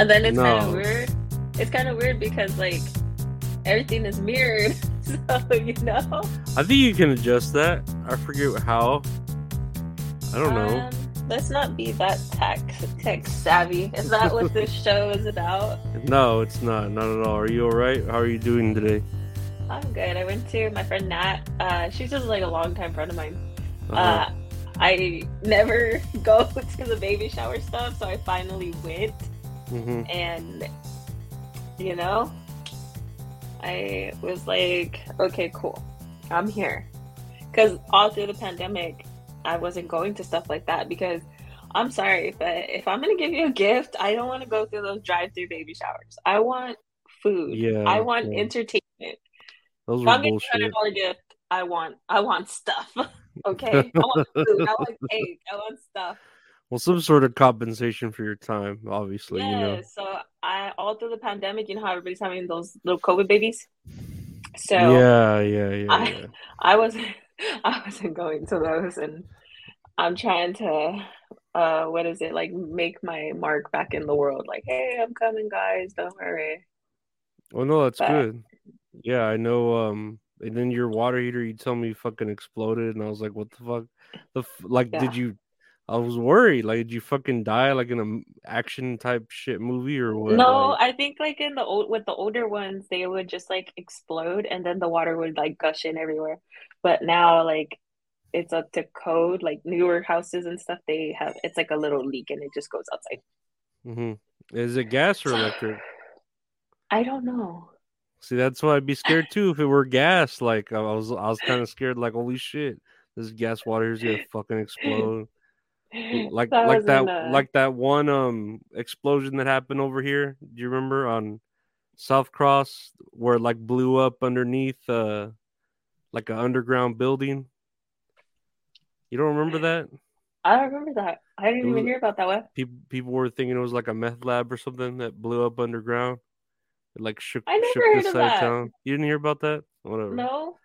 And then it's kind of weird. It's kind of weird because like everything is mirrored. So you know. I think you can adjust that. I forget how. I don't know. Um, let's not be that tech tech savvy. Is that what this show is about? No, it's not. Not at all. Are you all right? How are you doing today? I'm good. I went to my friend Nat. Uh, she's just like a longtime friend of mine. Uh-huh. Uh, I never go to the baby shower stuff, so I finally went, hmm and you know, I was like, okay, cool, I'm here, because all through the pandemic, I wasn't going to stuff like that because. I'm sorry, but if I'm gonna give you a gift, I don't want to go through those drive-through baby showers. I want food. Yeah, I want yeah. entertainment. Those If I'm getting a hundred bullshit. dollar gift, I want I want stuff. okay, I want food. I want cake. I want stuff. Well, some sort of compensation for your time, obviously. yeah. You know. So I all through the pandemic, you know how everybody's having those little COVID babies. So yeah, yeah, yeah, I- yeah. I wasn't I wasn't going to those, and I'm trying to uh what is it like make my mark back in the world. Like, hey, I'm coming, guys. Don't worry. Well, no, that's But- good. Yeah, I know. Um, and then your water heater, you tell me fucking exploded, and I was like, "What the fuck?" The f- like, Yeah. did you? I was worried. Like, did you fucking die like in a m- action type shit movie or what? No, Like, I think like in the old with the older ones, they would just like explode and then the water would like gush in everywhere. But now like it's up to code, like newer houses and stuff, they have it's like a little leak and it just goes outside. Mm-hmm. Is it gas or electric? I don't know. See, that's why I'd be scared too if it were gas. Like, I was, I was kind of scared. Like, holy shit, this gas water is gonna fucking explode. like That like that uh, like that one um explosion that happened over here. Do you remember on South Cross where it like blew up underneath uh like an underground building? You don't remember that? I don't remember that. I didn't It even hear about that one. People people were thinking it was like a meth lab or something that blew up underground. It like shook I never shook heard this of side that. town. You didn't hear about that? Whatever. No.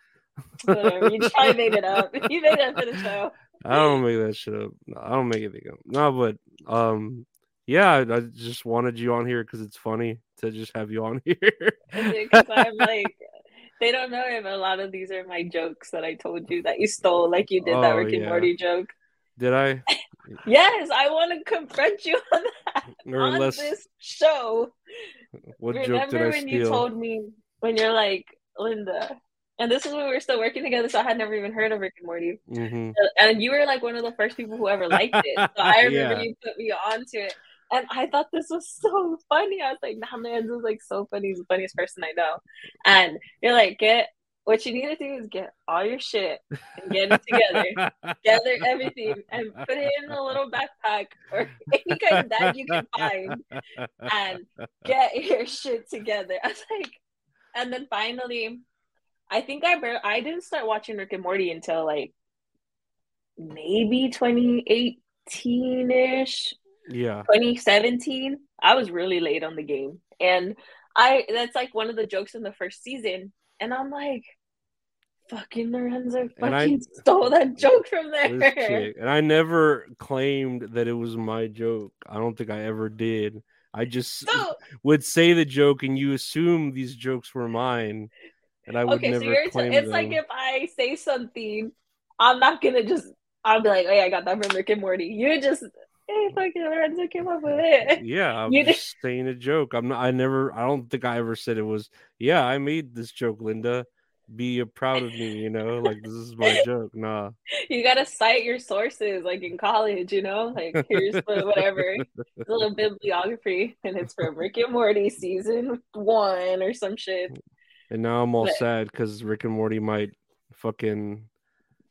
Whatever. You probably made it up. You made it up for the show. I don't make that shit up. No, I don't make anything up. No, but um, yeah, I, I just wanted you on here because it's funny to just have you on here. Because I'm like, they don't know if a lot of these are my jokes that I told you that you stole, like you did that Oh, Rick and. Morty joke. Did I? Yes, I want to confront you on that Or on unless this show. what joke Remember did I when you steal? told me when you're like Linda, and this is when we were still working together, so I had never even heard of Rick and Morty, hmm and you were like one of the first people who ever liked it. So I remember Yeah. you put me onto it, and I thought this was so funny. I was like, "Nah, man, this is like so funny. He's the funniest person I know." And you're like, "Get what you need to do is get all your shit and get it together." gather everything and put it in a little backpack or any kind of bag you can find and get your shit together. I was like, and then finally, I think I bar- I didn't start watching Rick and Morty until like maybe 2018 ish, yeah. 2017. I was really late on the game, and I that's like one of the jokes in the first season, and I'm like. Fucking Lorenzo And I- fucking stole that joke from there. chick. And I never claimed that it was my joke. I don't think I ever did. I just So, would say the joke, and you assume these jokes were mine, and I would okay, so you're t- it's them. like if I say something, I'm not gonna just I'll be like, oh yeah, I got that from Rick and Morty. You just hey fucking Lorenzo came up with it. Yeah, I'm You did- just saying a joke. I'm not. I never. I don't think I ever said it was. Yeah, I made this joke, Linda. Be uh, proud of me. You know, like this is my joke. Nah. You gotta cite your sources, like in college, you know, like here's the whatever, it's a little bibliography, and it's from Rick and Morty season one or some shit. And now I'm all But- sad because Rick and Morty might fucking.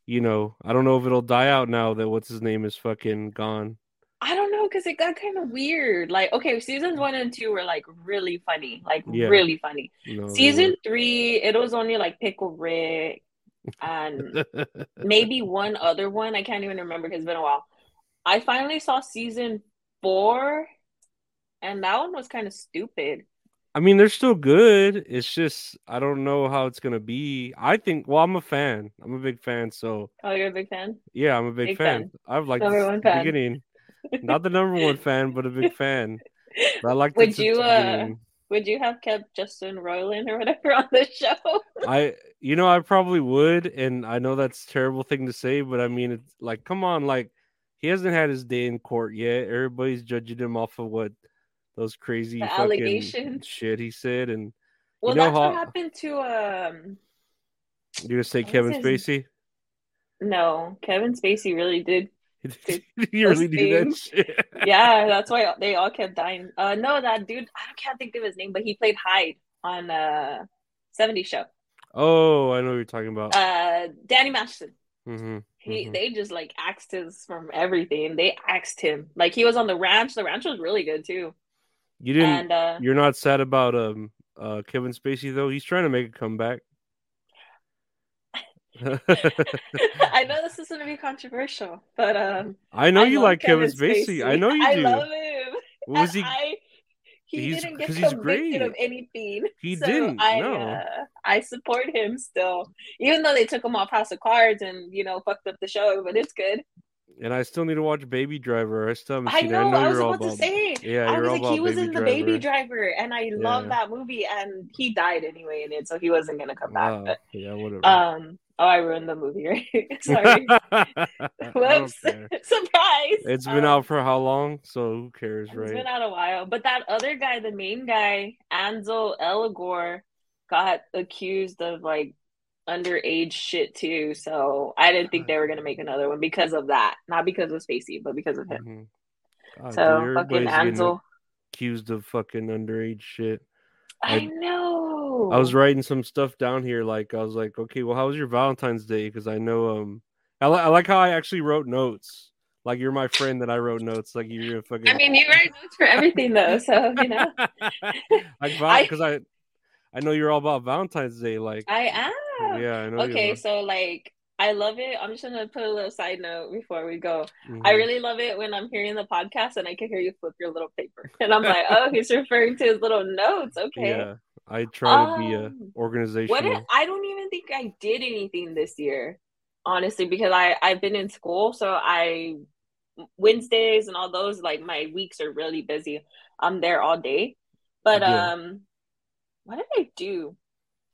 You know, I don't know if it'll die out now that what's his name is fucking gone. I don't know because it got kind of weird. Like, okay, seasons one and two were like really funny, like Yeah. really funny. No, Season three, it was only like Pickle Rick and maybe one other one. I can't even remember because it's been a while. I finally saw season four, and that one was kind of stupid. I mean, they're still good. It's just I don't know how it's gonna be. I think. Well, I'm a fan. I'm a big fan. So Oh, you're a big fan? yeah, I'm a big, Big fan. fan. I've liked Number one the fan. beginning. Not the number one fan, but a big fan. I like would you uh would you have kept Justin Roiland or whatever on the show? I you know I probably would, and I know that's a terrible thing to say, but I mean it's like come on, like he hasn't had his day in court yet. Everybody's judging him off of what those crazy The shit he said, and Well, know that's how- what happened to um. you're gonna say Kevin his- Spacey. No, Kevin Spacey really did. you really do that shit. Yeah, that's why they all kept dying. Uh, no, that dude, I can't think of his name, but he played Hyde on uh 70 Show. Oh, I know what you're talking about. Uh, Danny Masterson. hmm He Mhm. they just like axed his from everything. They axed him. Like he was on the ranch. The ranch was really good too. You didn't. And uh You're not sad about um uh Kevin Spacey though. He's trying to make a comeback. I know this is gonna be controversial, but um I know I you like Kevin Spacey. I know you do. I love him. What was And he? I, he He's- didn't get convicted great. of anything. He so didn't, I, no. uh, I support him still, even though they took him off House of Cards and you know fucked up the show. But it's good. And I still need to watch Baby Driver. I still haven't I seen know. it. I know I was you're all about to about. say. Yeah, I was like, he was Baby in the Driver. Baby Driver, and I love that movie. And he died anyway in it, so he wasn't gonna come back. Wow. But Yeah, whatever. um, oh, I ruined the movie, right? Sorry. Whoops! Surprise! It's been Um, out for how long? So who cares, right? It's been out a while. But that other guy, the main guy, Ansel Elgort, got accused of like underage shit too. So I didn't think they were gonna make another one because of that. Not because of Spacey, but because of him. Mhm. God, So dude, fucking Ansel. accused of fucking underage shit. I, I- know. I was writing some stuff down here. Like I was like, okay, well, how was your Valentine's Day? Because I know, um, I, li- I like how I actually wrote notes. Like you're my friend that I wrote notes. Like you're a fucking. I mean, you write notes for everything though, so you know. like I- because I, I know you're all about Valentine's Day. Like I yeah, I know. Okay, so like I love it. I'm just gonna put a little side note before we go. I Mhm. really love it when I'm hearing the podcast and I can hear you flip your little paper. And I'm like, oh, he's referring to his little notes. Okay. Yeah, I try to be a Um, organizational. What if, I don't even think I did anything this year, honestly, because I I've been in school, so I Wednesdays and all those like my weeks are really busy. I'm there all day. But Yeah. um what did I do?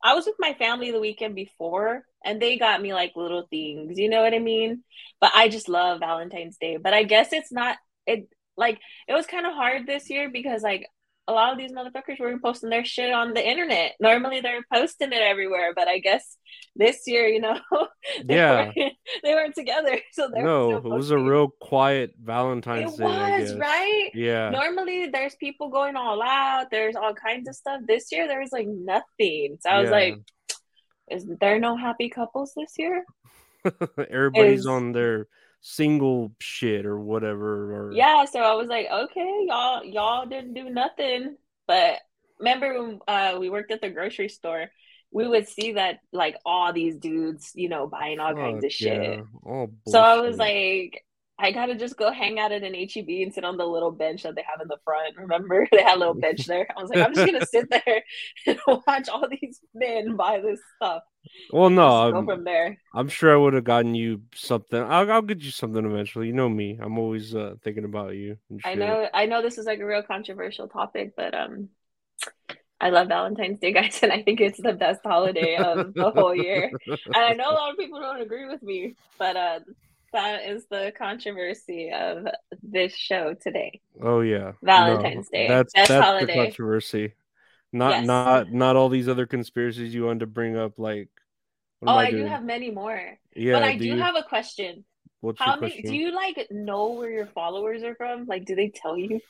I was with my family the weekend before and they got me like little things, you know what I mean? But I just love Valentine's Day. But I guess it's not it like it was kind of hard this year because like a lot of these motherfuckers were posting their shit on the internet. Normally they're posting it everywhere, but I guess this year, you know, they Yeah. weren't, they weren't together, so no, it was a real quiet Valentine's It Day. I was right. Yeah. Normally there's people going all out. There's all kinds of stuff. This year there was like nothing. So I was Yeah. like, is there no happy couples this year? Everybody's is- on their single shit or whatever. Or Yeah, so I was like, okay, y'all y'all didn't do nothing. But remember when uh, we worked at the grocery store, we would see that like all these dudes, you know, buying all kinds of shit. yeah, all So I was like, I gotta just go hang out at an HEB and sit on the little bench that they have in the front. Remember, they had a little bench there. I was like, I'm just gonna sit there and watch all these men buy this stuff. well, no, I'm, from there. I'm sure I would have gotten you something. I'll, I'll get you something eventually. You know me. I'm always uh, thinking about you. I know, I know this is like a real controversial topic, but um, I love Valentine's Day, guys, and I think it's the best holiday of the whole year. And I know a lot of people don't agree with me, but uh, that is the controversy of this show today. Oh yeah, Valentine's Day. That's Best that's holiday. the controversy. Not Yes. not not all these other conspiracies you wanted to bring up. Like, what Oh, am I, do have many more. Yeah, but I do you? have a question. What's How your many question? do you like know where your followers are from? Like do they tell you?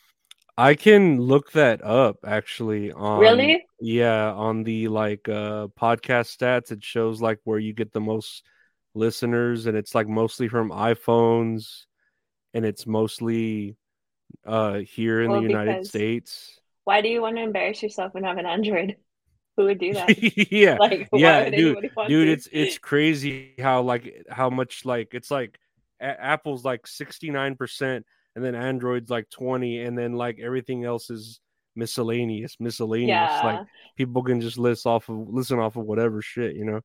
I can look that up actually on Really? yeah, on the like uh podcast stats it shows like where you get the most listeners and it's like mostly from iPhones and it's mostly uh here in Well, the United States. Why do you want to embarrass yourself and have an Android? Who would do that? yeah. Like Yeah, dude, Dude, to? it's it's crazy how like how much like it's like a- Apple's like 69% and then Android's like 20 and then like everything else is miscellaneous, miscellaneous. yeah. Like people can just list off of listen off of whatever shit, you know.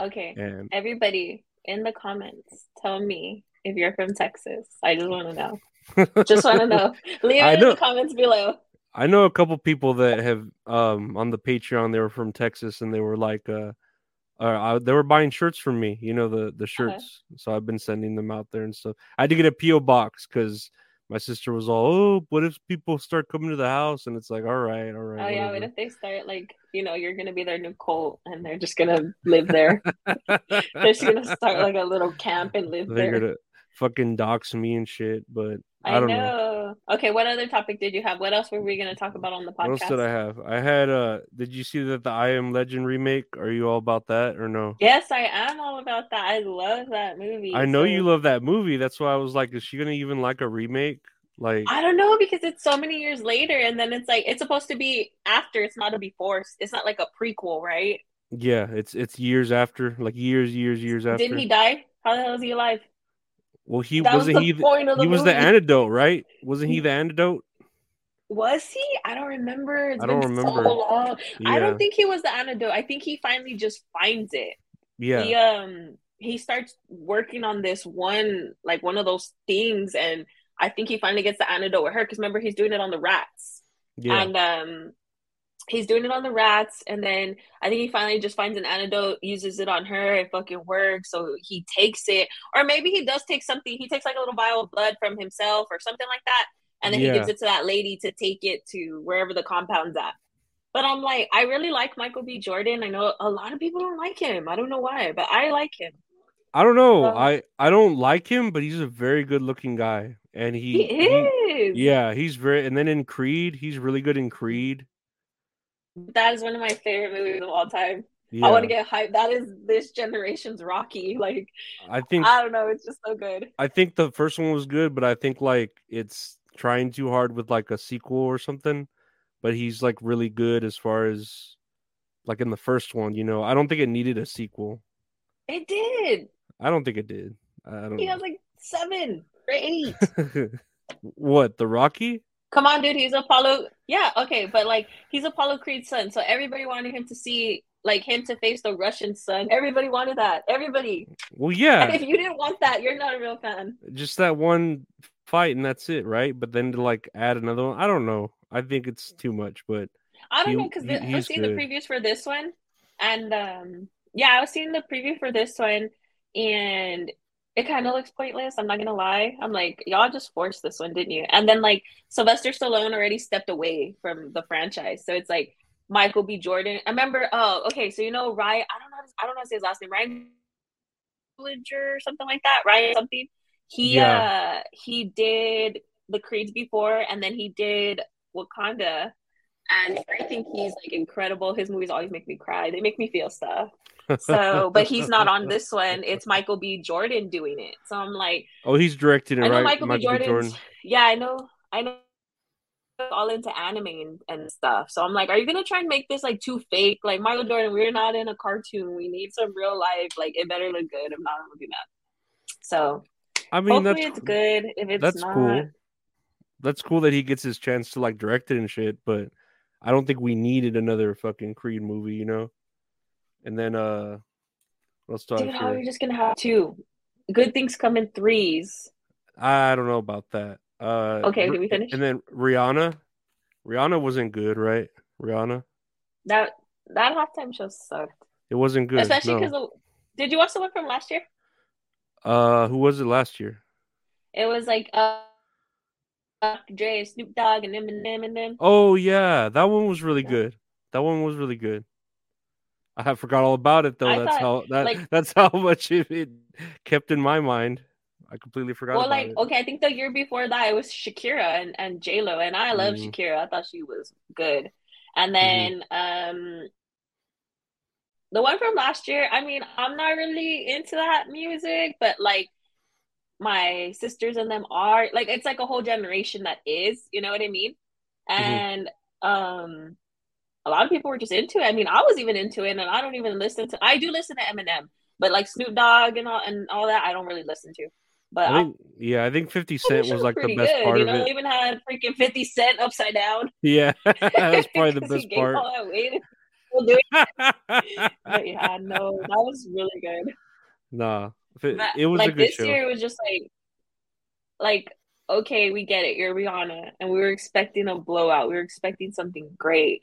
okay. And Everybody in the comments, tell me if you're from Texas. I just want to know. Just want to know. Leave it in the comments below. I know a couple people that have um on the Patreon. They were from Texas, and they were like, uh, uh they were buying shirts from me. You know the the shirts. So I've been sending them out there and stuff. I had to get a PO box because my sister was all, "Oh, what if people start coming to the house?" And it's like, "All right, all right." Oh yeah, what if they start like you know you're gonna be their new cult and they're just gonna live there? they're just gonna start like a little camp and live there. They're there. gonna fucking dox me and shit, but I, I, don't know. know. Okay, what other topic did you have? What else were we gonna talk about on the podcast? What else did I have? I had uh did you see that the I Am Legend remake? Are you all about that or no? Yes, I am all about that. I love that movie. I know So- you love that movie. That's why I was like, is she gonna even like a remake? Like I don't know because it's so many years later, and then it's like it's supposed to be after. It's not a before. It's not like a prequel, right? yeah, it's it's years after, like years, years, years after. Didn't he die? How the hell is he alive? Well, he that was wasn't the he the, point of the he was the antidote, right? Wasn't he the antidote? Was he? I don't remember. It's I don't been remember. so long. Yeah, I don't think he was the antidote. I think he finally just finds it. yeah, He um he starts working on this one like one of those things, and I think he finally gets the antidote with her because remember he's doing it on the rats. yeah. and um he's doing it on the rats and then i think he finally just finds an antidote uses it on her it fucking works so he takes it or maybe he does take something he takes like a little vial of blood from himself or something like that and then Yeah. he gives it to that lady to take it to wherever the compound's at but i'm like i really like michael b jordan i know a lot of people don't like him i don't know why but i like him I don't know. Um, I I don't like him, but he's a very good looking guy, and he, he, is yeah, he's very. And then in Creed, he's really good in Creed. That is one of my favorite movies of all time Yeah, i want to get hyped that is this generation's rocky like I think I don't know. It's just so good. I think the first one was good, but I think like it's trying too hard with like a sequel or something. But he's like really good as far as like in the first one, you know. I don't think it needed a sequel. It did. I don't think it did. I don't He know. has like seven or eight. what the Rocky? Come on, dude. He's Apollo. Yeah, okay, but like he's Apollo Creed's son, so everybody wanted him to see like him to face the Russian son. Everybody wanted that. Everybody. Well, And yeah, if you didn't want that, you're not a real fan. just that one fight and that's it, right? But then to like add another one, I don't know. I think it's too much, but I don't He- know because he- I was seeing the previews for this one, and um, yeah, I was seeing the preview for this one, and it kind of looks pointless. I'm not gonna lie. I'm like, y'all just forced this one, didn't you? And then like Sylvester Stallone already stepped away from the franchise, so it's like Michael B. Jordan. I remember. Oh, okay. So you know Ryan. I don't know. I don't know how to say his last name. Ryan Coogler or something like that. Ryan something. He uh he did the Creeds before, and then he did Wakanda. And I think he's like incredible. His movies always make me cry. They make me feel stuff. So, but he's not on this one. It's Michael B. Jordan doing it. So I'm like, oh, he's directing it, I know right? Michael, B. B. Jordan's. Yeah, I know. I know. All into anime and, and stuff. So I'm like, are you gonna try and make this like too fake? Like Michael Jordan, we're not in a cartoon. We need some real life. Like it better look good. If not, I'm not looking at. So I mean, hopefully that's it's good. If it's that's not, cool. That's cool that he gets his chance to like direct it and shit, but I don't think we needed another fucking Creed movie, you know. And then uh, let's talk. dude, how are you just gonna have two? Good things come in threes. I don't know about that. Uh, Okay, did we finish? And then Rihanna, Rihanna wasn't good, right? Rihanna, That that halftime show sucked, it wasn't good. especially no. because did you watch the one from last year? uh, who was it last year? It was like uh, Dr. Dre, Snoop Dogg, and Eminem and them. Oh yeah, that one was really Yeah. good. That one was really good. I forgot all about it though. I that's thought, how that like- that's how much it, it kept in my mind. I completely forgot Well, like it. okay, I think the year before that it was Shakira and and J Lo, and I love Mhm. Shakira. I thought she was good. And Mm-hmm. then um, the one from last year. I mean, I'm not really into that music, but like my sisters and them are like it's like a whole generation that is. You know what I mean? Mm-hmm. And um, a lot of people were just into it. I mean, I was even into it, and I don't even listen to. I do listen to Eminem, but like Snoop Dogg and all and all that, I don't really listen to. But I think yeah, I think Fifty Cent think was like the best good, part you of know, it. even had freaking 50 Cent upside down. Yeah, that was probably the best part. all that weight and still it. But yeah, no, that was really good. nah, it, But, it was like a good this show. year, it was just like, like okay, we get it, you're Rihanna, and we were expecting a blowout. We were expecting something great.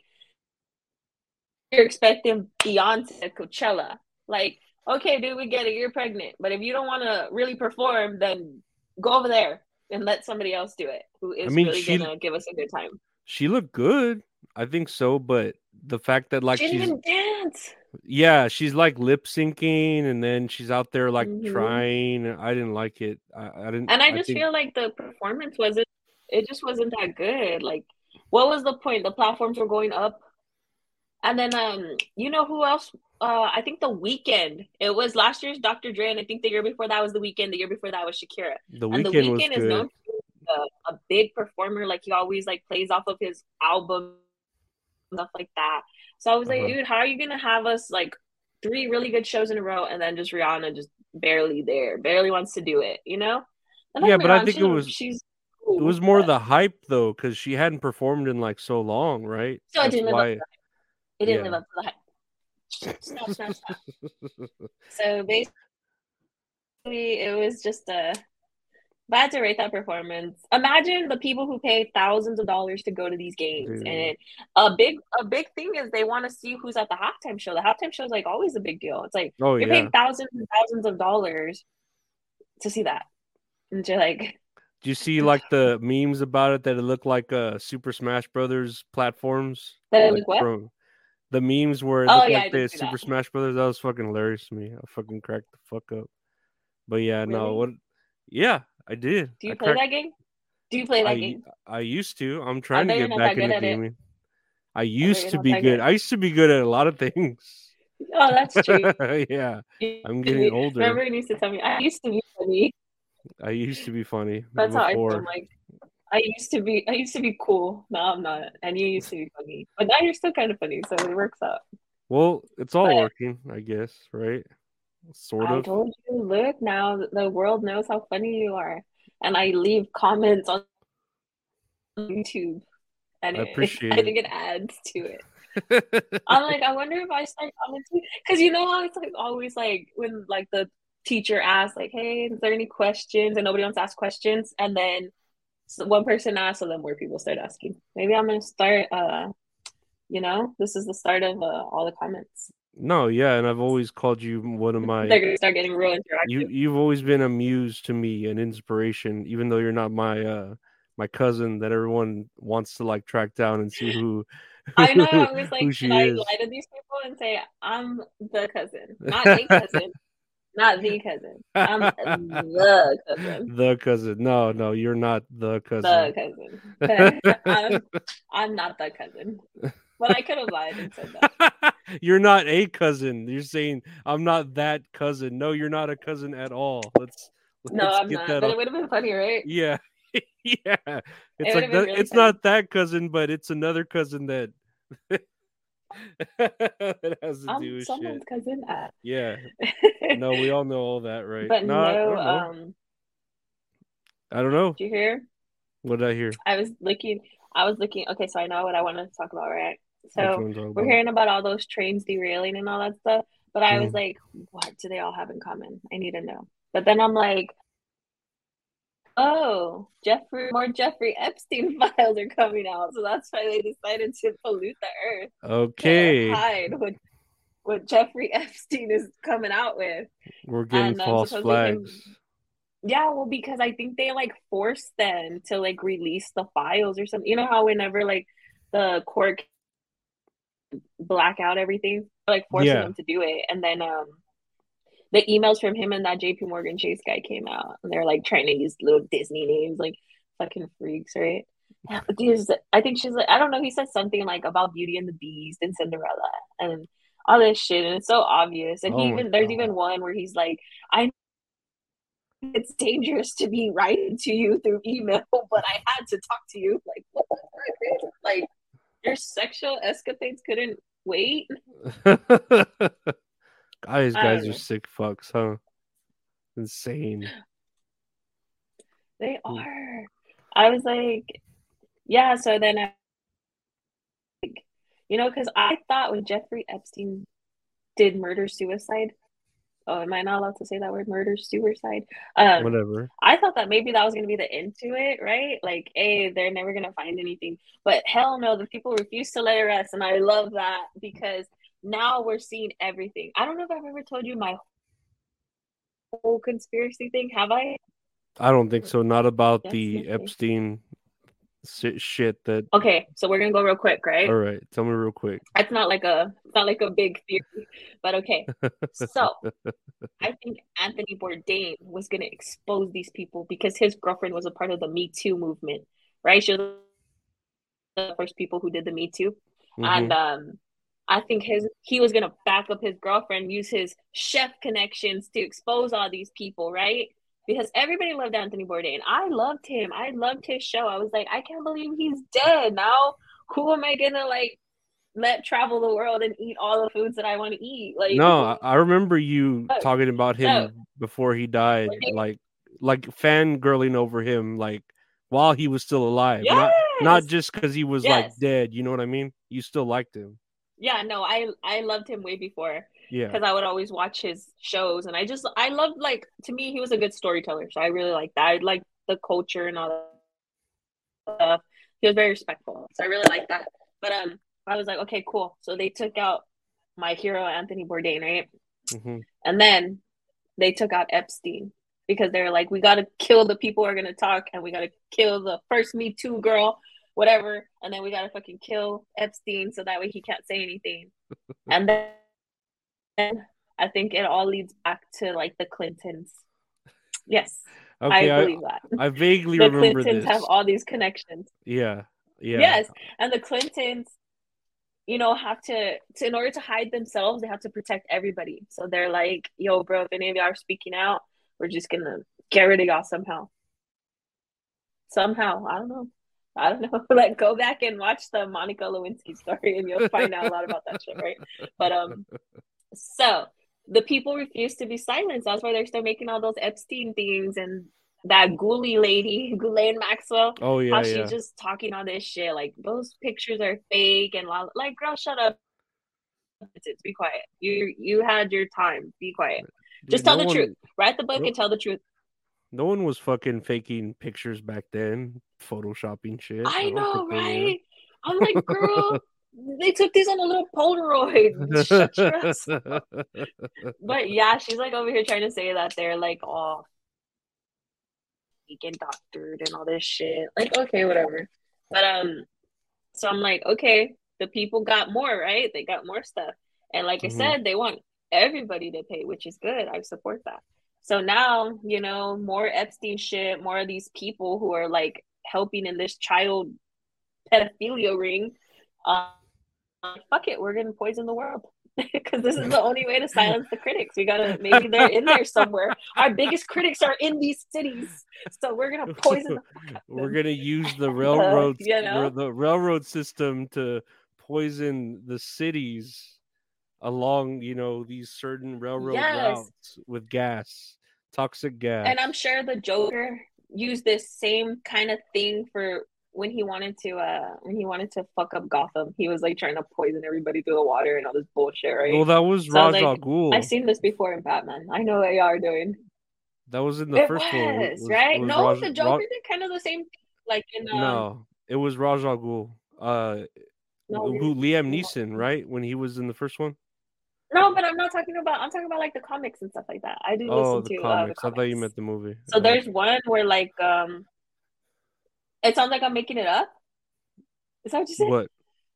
You're expecting Beyonce at Coachella. Like, okay, dude, we get it, you're pregnant. But if you don't want to really perform, then go over there and let somebody else do it who is I mean, really she- gonna give us a good time. She looked good. I think so, but the fact that like she she's didn't even dance. yeah, she's like lip syncing and then she's out there like Mhm. trying. I didn't like it. I, I didn't And I just think- feel like the performance wasn't it just wasn't that good. Like what was the point? The platforms were going up. And then um you know who else? Uh I think the Weeknd. It was last year's Dr. Dre and I think the year before that was the Weeknd. The year before that was Shakira. the and Weeknd, the Weeknd is good. known for a, a big performer. Like he always like plays off of his album stuff like that. So I was like, Uh-huh. dude, how are you gonna have us like three really good shows in a row and then just Rihanna just barely there, barely wants to do it, you know? And Yeah, but I Rihanna, think it was- she's It was more but- the hype though, because she hadn't performed in like so long, right? So it That's didn't why. To the hype. It didn't yeah. live up to the hype. Snap, snap, snap. So basically, it was just a. If I had to rate that performance, imagine the people who pay thousands of dollars to go to these games, Dude. and a big a big thing is they want to see who's at the halftime show. The halftime show is like always a big deal. It's like oh you're yeah. paying thousands and thousands of dollars to see that, and you're like, Do you see like the memes about it that it looked like uh Super Smash Brothers platforms? That it Like, looked what? from- the memes where it Oh, yeah, like Super that. Smash Brothers. That was fucking hilarious to me. I fucking cracked the fuck up. But yeah, no, what? Yeah, I did. do you I play cracked- that game? Do you play that I, game? I used to. I'm trying to get back into it. gaming. I used to be good. good. I used to be good at a lot of things. Oh, that's true. yeah, I'm getting older. Remember, you used to tell me I used to be funny. I used to be funny That's how I feel. before. Like, I used to be, I used to be cool. Now I'm not, and you used to be funny, but now you're still kind of funny, so it works out. Well, it's all But- working, I guess, right? Sort I of. I told you, look now, the world knows how funny you are, and I leave comments on YouTube, and I it, appreciate I think it adds to it. I'm like, I wonder if I start commenting because you know how it's like always like when like the teacher asks like, "Hey, is there any questions?" and nobody wants to ask questions, and then so one person asked, so then more people start asking. Maybe I'm gonna start. Uh, you know, this is the start of uh, all the comments. no, yeah, and I've always called you one of my They're gonna start getting real interactive. you you've always been a muse to me, an inspiration, even though you're not my uh my cousin that everyone wants to like track down and see who I know. I was like, should I is. lie to these people and say I'm the cousin, not a cousin, not the cousin. I'm the cousin. The cousin. No, no, you're not the cousin. The cousin. I'm, I'm not the cousin. But I could have lied and said that. you're not a cousin. You're saying I'm not that cousin. No, you're not a cousin at all. Let's No, let's I'm get not. that But off- it would have been funny, right? Yeah. yeah. It's would've like that, really it's funny. not that cousin, but it's another cousin that that has to do I'm with someone's shit. cousin. Uh, Yeah. No, we all know all that, right? but No, I- I don't know. um, I don't know. did you hear? What did I hear? I was looking. I was looking. Okay, so I know what I want to talk about, right? So we're hearing about all those trains derailing and all that stuff. But I was Mhm. like, what do they all have in common? I need to know. But then I'm like, oh, Jeffrey, more Jeffrey Epstein files are coming out. So that's why they decided to pollute the earth. Okay. hide what, what Jeffrey Epstein is coming out with. We're getting and, um, false flags. Yeah, well, because I think they like forced them to like release the files or something. You know how whenever like the court black out everything, like forcing Yeah. them to do it, and then um the emails from him and that J.P. Morgan Chase guy came out, and they're like trying to use little Disney names, like fucking freaks, right? I think she's like, I don't know. He said something like about Beauty and the Beast and Cinderella and all this shit, and it's so obvious. And Oh he even there's God. even one where he's like, I it's dangerous to be writing to you through email, but I had to talk to you. Like, what the frick? Like, your sexual escapades couldn't wait. guys, I guys are sick fucks, huh? Insane. They Hmm. are. I was like, yeah. So then I, like, you know, because I thought when Jeffrey Epstein did murder suicide, Oh, am I not allowed to say that word? Murder, suicide. Um, Whatever. I thought that maybe that was gonna be the end to it, right? Like, hey, they're never gonna find anything. But hell no, the people refuse to let it rest, and I love that because now we're seeing everything. I don't know if I've ever told you my whole conspiracy thing. Have I? I don't think so. Not about Yes, the yes. Epstein shit. That. Okay, so we're gonna go real quick, right? All right. Tell me real quick. It's not like a it's not like a big theory, but okay. So I think Anthony Bourdain was gonna expose these people because his girlfriend was a part of the Me Too movement, right? She was the first people who did the Me Too, Mhm. and um, I think his he was gonna back up his girlfriend, use his chef connections to expose all these people, right? Because everybody loved Anthony Bourdain. I loved him. I loved his show. I was like, I can't believe he's dead now. Who am I gonna like let travel the world and eat all the foods that I want to eat? Like no, I, remember you So- talking about him oh. before he died, Okay. like like fangirling over him, like while he was still alive. yes! Not not just because he was like dead. You know what I mean? You still liked him. Yeah, no, I I loved him way before. Yeah. because I would always watch his shows, and I just I loved like to me he was a good storyteller, so I really liked that. I liked the culture and all that stuff. He was very respectful, so I really liked that. But um, I was like, okay, cool. So they took out my hero Anthony Bourdain, right? hmm And then they took out Epstein because they were like, we got to kill the people who are gonna talk, and we got to kill the first Me Too girl, whatever, and then we got to fucking kill Epstein so that way he can't say anything. and then I think it all leads back to like the Clintons. Yes, Okay, I I, believe that. I vaguely The remember Clintons this. have all these connections. Yeah. Yeah. Yes, and the Clintons, you know, have to, to in order to hide themselves, they have to protect everybody. So they're like, "Yo, bro, if any of y'all are speaking out, we're just gonna get rid of y'all somehow." Somehow, I don't know. I don't know. like, go back and watch the Monica Lewinsky story, and you'll find out a lot about that shit, right? But um, so the people refuse to be silenced. That's why they're still making all those Epstein things and that Ghoulie lady, Ghislaine Maxwell Oh yeah, how yeah. she's just talking all this shit. Like those pictures are fake and la- like, girl, shut up. It's- Be quiet. You you had your time. Be quiet. Dude, Just tell no the one- truth. Write the book no- and tell the truth. No one was fucking faking pictures back then, photoshopping shit. I don't know, think they were. right? I'm like, girl, they took these on a little Polaroid. Shut your ass. But yeah, she's like over here trying to say that they're like all vegan doctored and all this shit. Like, okay, whatever. But um, so I'm like, okay, the people got more, right? They got more stuff. And like Mhm. I said, they want everybody to pay, which is good. I support that. So now, you know, more Epstein shit, more of these people who are like helping in this child pedophilia ring. Um, fuck it, we're gonna poison the world because this is the only way to silence the critics. We gotta maybe they're in there somewhere. Our biggest critics are in these cities, so we're gonna poison. We're gonna use the railroad, you know? the railroad system to poison the cities along, you know, these certain railroad Yes. routes with gas, toxic gas. And I'm sure the Joker used this same kind of thing for when he wanted to uh when he wanted to fuck up Gotham. He was like trying to poison everybody through the water and all this bullshit, right? Well, that was So Ra's al like, Ghul. I've seen this before in Batman. I know what y'all are doing. That was in the it first was, one. It was- right? was no, the Ra- Joker did kind of the same thing, like in um, no, it was Ra's al Ghul. Uh, no, who Liam Neeson, right? When he was in the first one. No, but I'm not talking about. I'm talking about like the comics and stuff like that. I do Oh, listen the to comics. Uh, I thought you meant the movie. So Uh, there's one where like um, it sounds like I'm making it up. Is that what you said? what?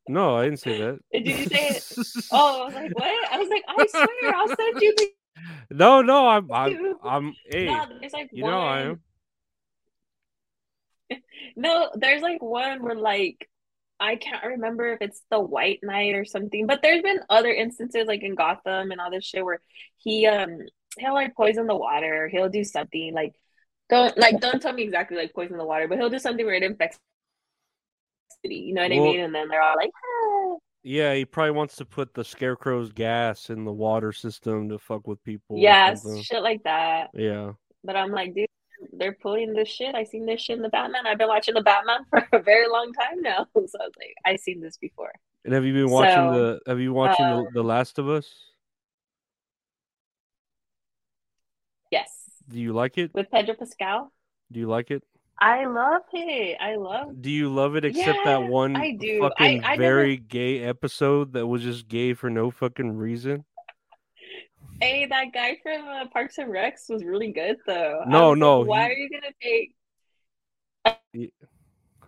No, I didn't say that. Did you say it? Oh, I was like, what? I was like, I swear, I'll send you the. no, no, I'm, I'm. I'm. Hey, No, there's like you one. know I am. No, there's like one where like I can't remember if it's the White Knight or something, but there's been other instances like in Gotham and all this shit where he um he'll like poison the water, he'll do something like don't like don't tell me exactly like poison the water, but he'll do something where it infects the city, you know what I mean? And then they're all like, ah. Yeah, he probably wants to put the scarecrow's gas in the water system to fuck with people. yes, shit like that. Yeah. But I'm like, dude, they're pulling this shit. I seen this shit in the Batman. I've been watching the Batman for a very long time now. So I was like, I seen this before. And have you been watching So, the? Have you watching uh, the, the Last of Us? Yes. Do you like it? with Pedro Pascal. Do you like it? I love it. I love. Do you love it except that one I do. fucking I- I never- very gay episode that was just gay for no fucking reason? Hey, that guy from uh, Parks and Recs was really good though. No, like, no, why he- are you gonna take?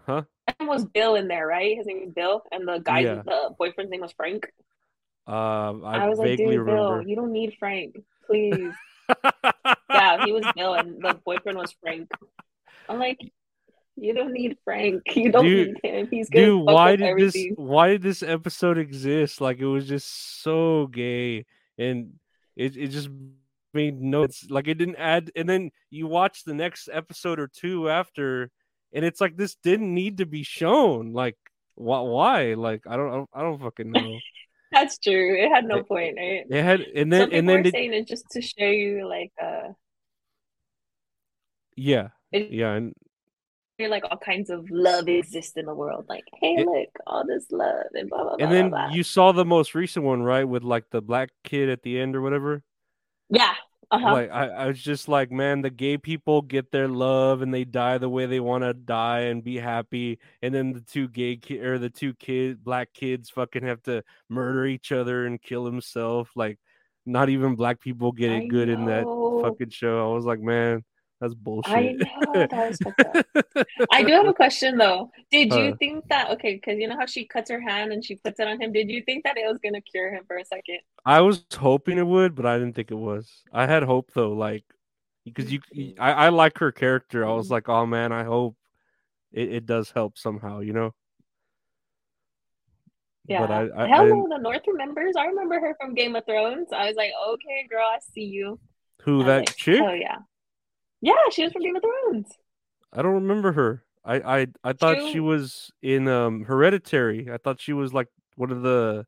Huh? And was Bill in there, right? His name was Bill, and the guy, Yeah. the boyfriend's name was Frank. Uh, I, I, was like, vaguely dude, Bill, remember. you don't need Frank, please. yeah, he was Bill, and the boyfriend was Frank. I'm like, you don't need Frank. You don't Dude- need him. He's gonna Dude, why did everything. this? Why did this episode exist? Like it was just so gay, and it it just made no. It's like it didn't add. And then you watch the next episode or two after, and it's like this didn't need to be shown. Like why? Why? Like I don't. I don't, I don't fucking know. That's true. It had no It- point, right? It had, and then and then did, saying it just to show you, like, uh, yeah, it, yeah, and like all kinds of love exists in the world. Like, hey, It- look, all this love and blah blah blah. and then blah, blah. you saw the most recent one, right, with like the black kid at the end or whatever. yeah, uh huh. Like I, I was just like, man, the gay people get their love and they die the way they want to die and be happy, and then the two gay ki- or the two kid black kids fucking have to murder each other and kill himself. Like, not even black people get it I good in that fucking show. I was like, man, that's bullshit. I know that was. I do have a question though. Did you Uh. think that okay? Because you know how she cuts her hand and she puts it on him. Did you think that it was gonna cure him for a second? I was hoping it would, but I didn't think it was. I had hope though, like because you. I, I like her character. I was Mhm. like, oh man, I hope it, it does help somehow, you know. Yeah. But I, I, didn't, the North remembers. I remember her from Game of Thrones. I was like, okay, girl, I see you. who that like, chick? Oh yeah, yeah, she was from Game of Thrones. I don't remember her. I, I, I thought she She- was in um Hereditary. I thought she was like one of the.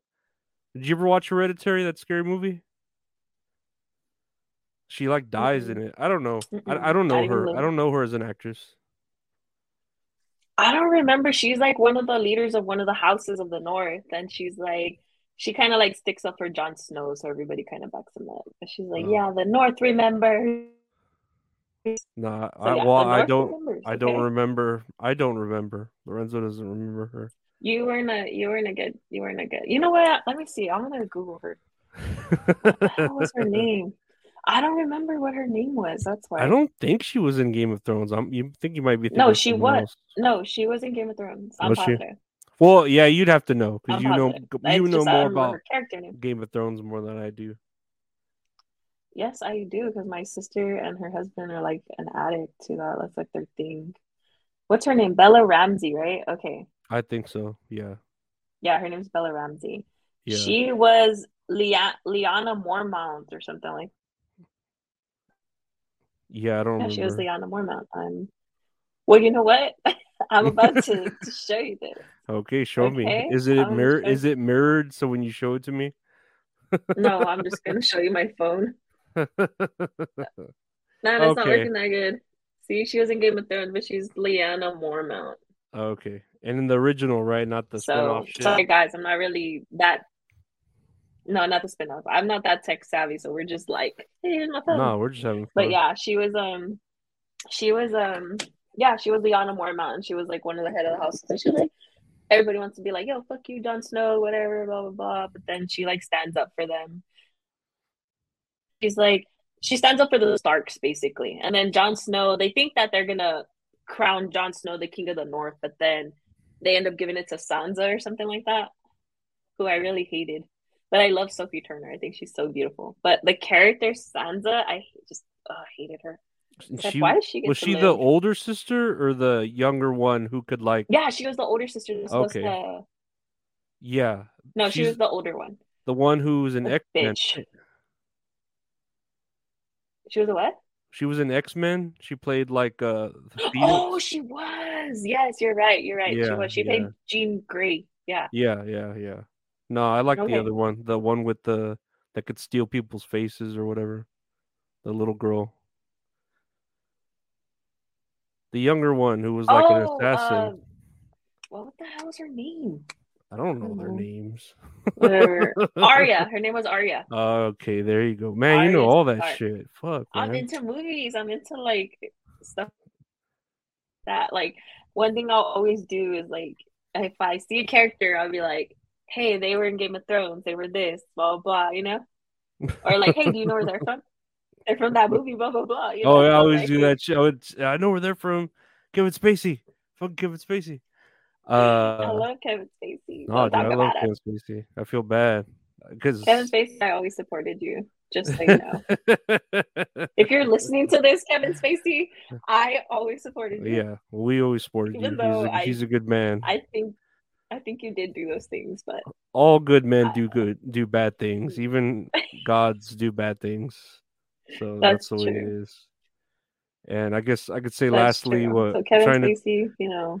Did you ever watch Hereditary? That scary movie. She like dies in it. I don't know. I, I don't know even her. little. I don't know her as an actress. I don't remember. She's like one of the leaders of one of the houses of the North, and she's like, she kind of like sticks up for Jon Snow, so everybody kind of backs him up. But she's like, Oh. yeah, the North remembers. Nah, So, I, yeah, well, I don't. I don't okay? remember. I don't remember. Lorenzo doesn't remember her. You weren't a, you weren't a good, you weren't a good. You know what? Let me see. I'm gonna Google her. What was her name? I don't remember what her name was. That's why. I don't think she was in Game of Thrones. I'm. You think you might be? No, she was. else. No, she was in Game of Thrones. I'm Was she? Well, yeah, you'd have to know because you know positive. you know more about. Game of Thrones more than I do. Yes, I do because my sister and her husband are like an addict to that. That's like their thing. What's her name? Bella Ramsey, right? Okay. I think so. Yeah. Yeah, her name's Bella Ramsey. Yeah. She was Lia- Lyanna Mormont or something like yeah, I don't Yeah, she was Lyanna Mormont. I'm well, you know what? I'm about to, to show you this. Okay, show me. Is it mirror? Is it mirrored? So when you show it to me. No, I'm just gonna show you my phone. No, it's not Okay. working that good. See, she was in Game of Thrones, but she's Lyanna Mormont. okay, and in the original, right? Not the So spinoff shit. sorry guys, I'm not really that no, not the spinoff. I'm not that tech savvy, so we're just like, hey, here's my phone. No, we're just having fun. But yeah, she was um she was um yeah, she was Lyanna Mormont and she was like one of the head of the house. So she was like everybody wants to be like, yo, fuck you, Jon Snow, whatever, blah blah blah. But then she like stands up for them. She's like she stands up for the Starks basically. And then Jon Snow, they think that they're gonna crown Jon Snow the king of the north, but then they end up giving it to Sansa or something like that, who I really hated. But I love Sophie Turner. I think she's so beautiful. But the character Sansa, I just oh, hated her. Like, she why does she was she the older sister or the younger one who could like? Yeah, she was the older sister. was Okay. to- Yeah, No, she was the older one. the one who was an The X bitch. She was a what? She was in X Men. She played like uh. Oh, she was. Yes, you're right. You're right. she was. She yeah. played Jean Grey. Yeah. Yeah, yeah, yeah. No, I like Okay. the other one. The one with the that could steal people's faces or whatever. The little girl. The younger one who was like an oh, assassin. um, what the hell was her name? I don't know their names. Whatever. Arya. Her name was Arya. okay, there you go, man. You know all that shit. Fuck, I'm into movies. I'm into like stuff that like one thing I'll always do is like if I see a character, I'll be like, hey, they were in Game of Thrones, they were this, blah blah, blah you know? Or like, hey, do you know where they're from? They're from that movie, blah blah blah. You oh, know? oh, yeah, I always like, do that shit. I, would, I know where they're from. Kevin Spacey. Fuck Kevin Spacey. I Uh, love Kevin Spacey. no, dude, I love it. Kevin Spacey. I feel bad because Kevin Spacey, I always supported you. Just so you know. if you're listening to this, Kevin Spacey, I always supported you. yeah, we always supported Even you. though He's a, I- he's a good man. I think I think you did do those things, but All good men I- do good, do bad things. Even gods do bad things. So That's that's, the way it true. is. And I guess I could say that's lastly, true. what So Kevin trying to Spacey, you know,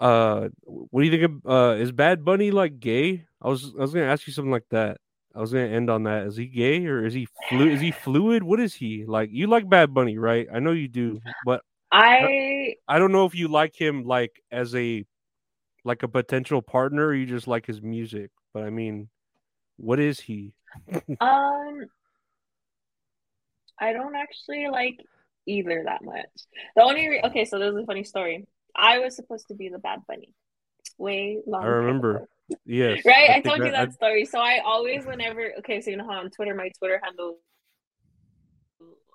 Uh what do you think of uh is Bad Bunny like gay? I was I was gonna ask you something like that. I was gonna end on that. Is he gay or is he flu is he fluid? What is he? Like you like Bad Bunny, right? I know you do, but I I don't know if you like him like as a like a potential partner or you just like his music. But I mean, what is he? um I don't actually like either that much. The only re- okay, so there's a funny story. I was supposed to be the Bad Bunny, way long. I remember. Yes. Right, I, think told you I- that story. So I always, whenever okay, so you know how on Twitter, my Twitter handle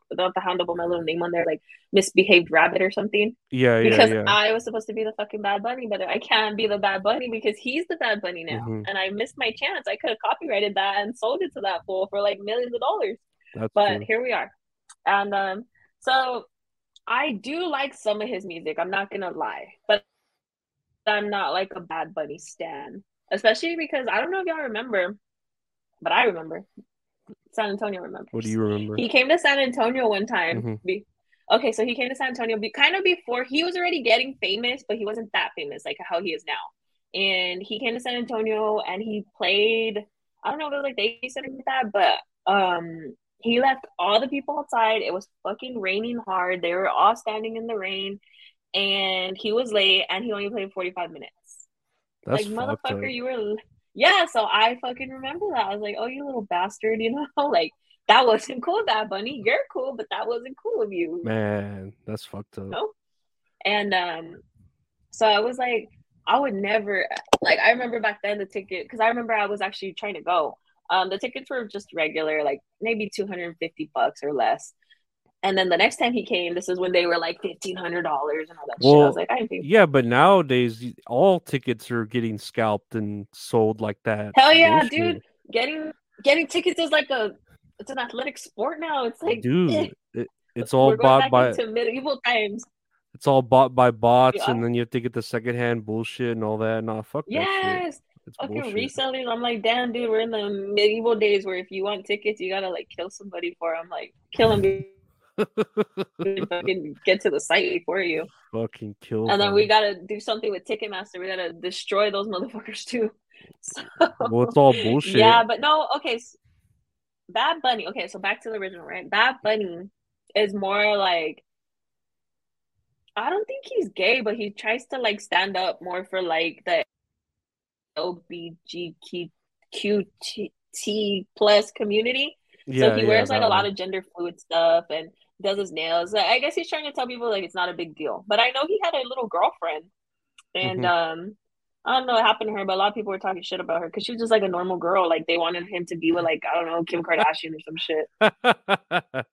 without the handle, but my little name on there, like misbehaved rabbit or something. yeah, yeah, because yeah. I was supposed to be the fucking Bad Bunny, but I can't be the Bad Bunny because he's the Bad Bunny now, Mhm. and I missed my chance. I could have copyrighted that and sold it to that fool for like millions of dollars, That's but true. here we are. And um, so I do like some of his music. I'm not gonna lie, but I'm not like a Bad Bunny stan, especially because I don't know if y'all remember, but I remember. San Antonio remembers. What do you remember? He came to San Antonio one time. Mhm. Be- okay, so he came to San Antonio be- kind of before he was already getting famous, but he wasn't that famous like how he is now. And he came to San Antonio and he played. I don't know if it was like they said like that, but um, he left all the people outside. It was fucking raining hard. They were all standing in the rain, and he was late, and he only played forty five minutes That's like fucked up. motherfucker, you were yeah. So I fucking remember that. I was like, oh, you little bastard, you know, like that wasn't cool, Bad Bunny. You're cool, but that wasn't cool of you. Man, that's fucked up. No. And um, so I was like, I would never like. I remember back then the ticket because I remember I was actually trying to go. Um, the tickets were just regular, like maybe two hundred and fifty bucks or less. And then the next time he came, this is when they were like fifteen hundred dollars and all that shit. I Well, was like, I. Yeah, but nowadays all tickets are getting scalped and sold like that. Hell yeah, Bullshit. dude. Getting getting tickets is like a it's an athletic sport now. It's like eh, Dude, it, it's all bought by medieval times. it's all bought by bots, Yeah. and then you have to get the secondhand bullshit and all that. Nah, fuck. Yes, It's fucking bullshit. resellers. I'm like, damn, dude, we're in the medieval days where if you want tickets, you gotta like kill somebody for them. Like, kill them, fucking get to the site before you. Fucking kill. And then we gotta do something with Ticketmaster. We gotta destroy those motherfuckers too. So, Well, it's all bullshit. Yeah, but no, okay. Bad Bunny. Okay, so back to the original, right? Bad Bunny is more like I don't think he's gay, but he tries to like stand up more for like the LBGQT plus community. yeah, so he yeah, wears like a lot of gender fluid stuff and does his nails. I guess he's trying to tell people like it's not a big deal. But I know he had a little girlfriend, and Mm-hmm. um, I don't know what happened to her, but a lot of people were talking shit about her because she was just like a normal girl. Like they wanted him to be with like I don't know Kim Kardashian or some shit.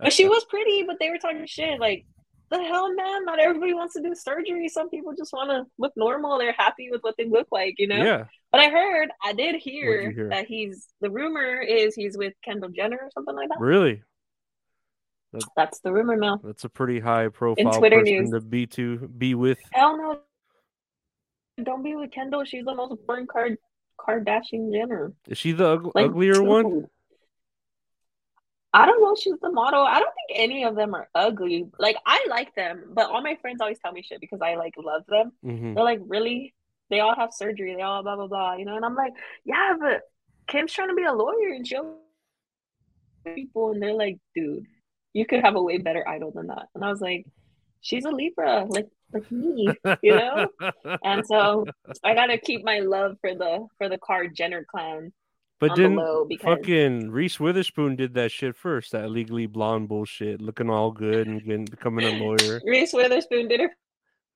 But she was pretty, but they were talking shit. Like the hell, man! Not everybody wants to do surgery. Some people just want to look normal. They're happy with what they look like, you know. yeah, But I heard, I did hear, hear? that he's the rumor is he's with Kendall Jenner or something like that. really. That's the rumor mill. That's a pretty high profile In Twitter news. to be to be with. Hell no, don't be with Kendall. She's the most boring card Kardashian Jenner. Is she the ug- Like, uglier one? I don't know. She's the model. I don't think any of them are ugly. Like I like them, but all my friends always tell me shit because I like love them. hmm They're like, really? They all have surgery. They all blah blah blah. You know, and I'm like, yeah, but Kim's trying to be a lawyer and show people, and they're like, dude, you could have a way better idol than that. And I was like, she's a Libra, like like me, you know. And so I gotta keep my love for the for the Kar-Jenner clan but didn't because fucking Reese Witherspoon did that shit first? That legally blonde bullshit, looking all good and getting, becoming a lawyer. Reese Witherspoon did it.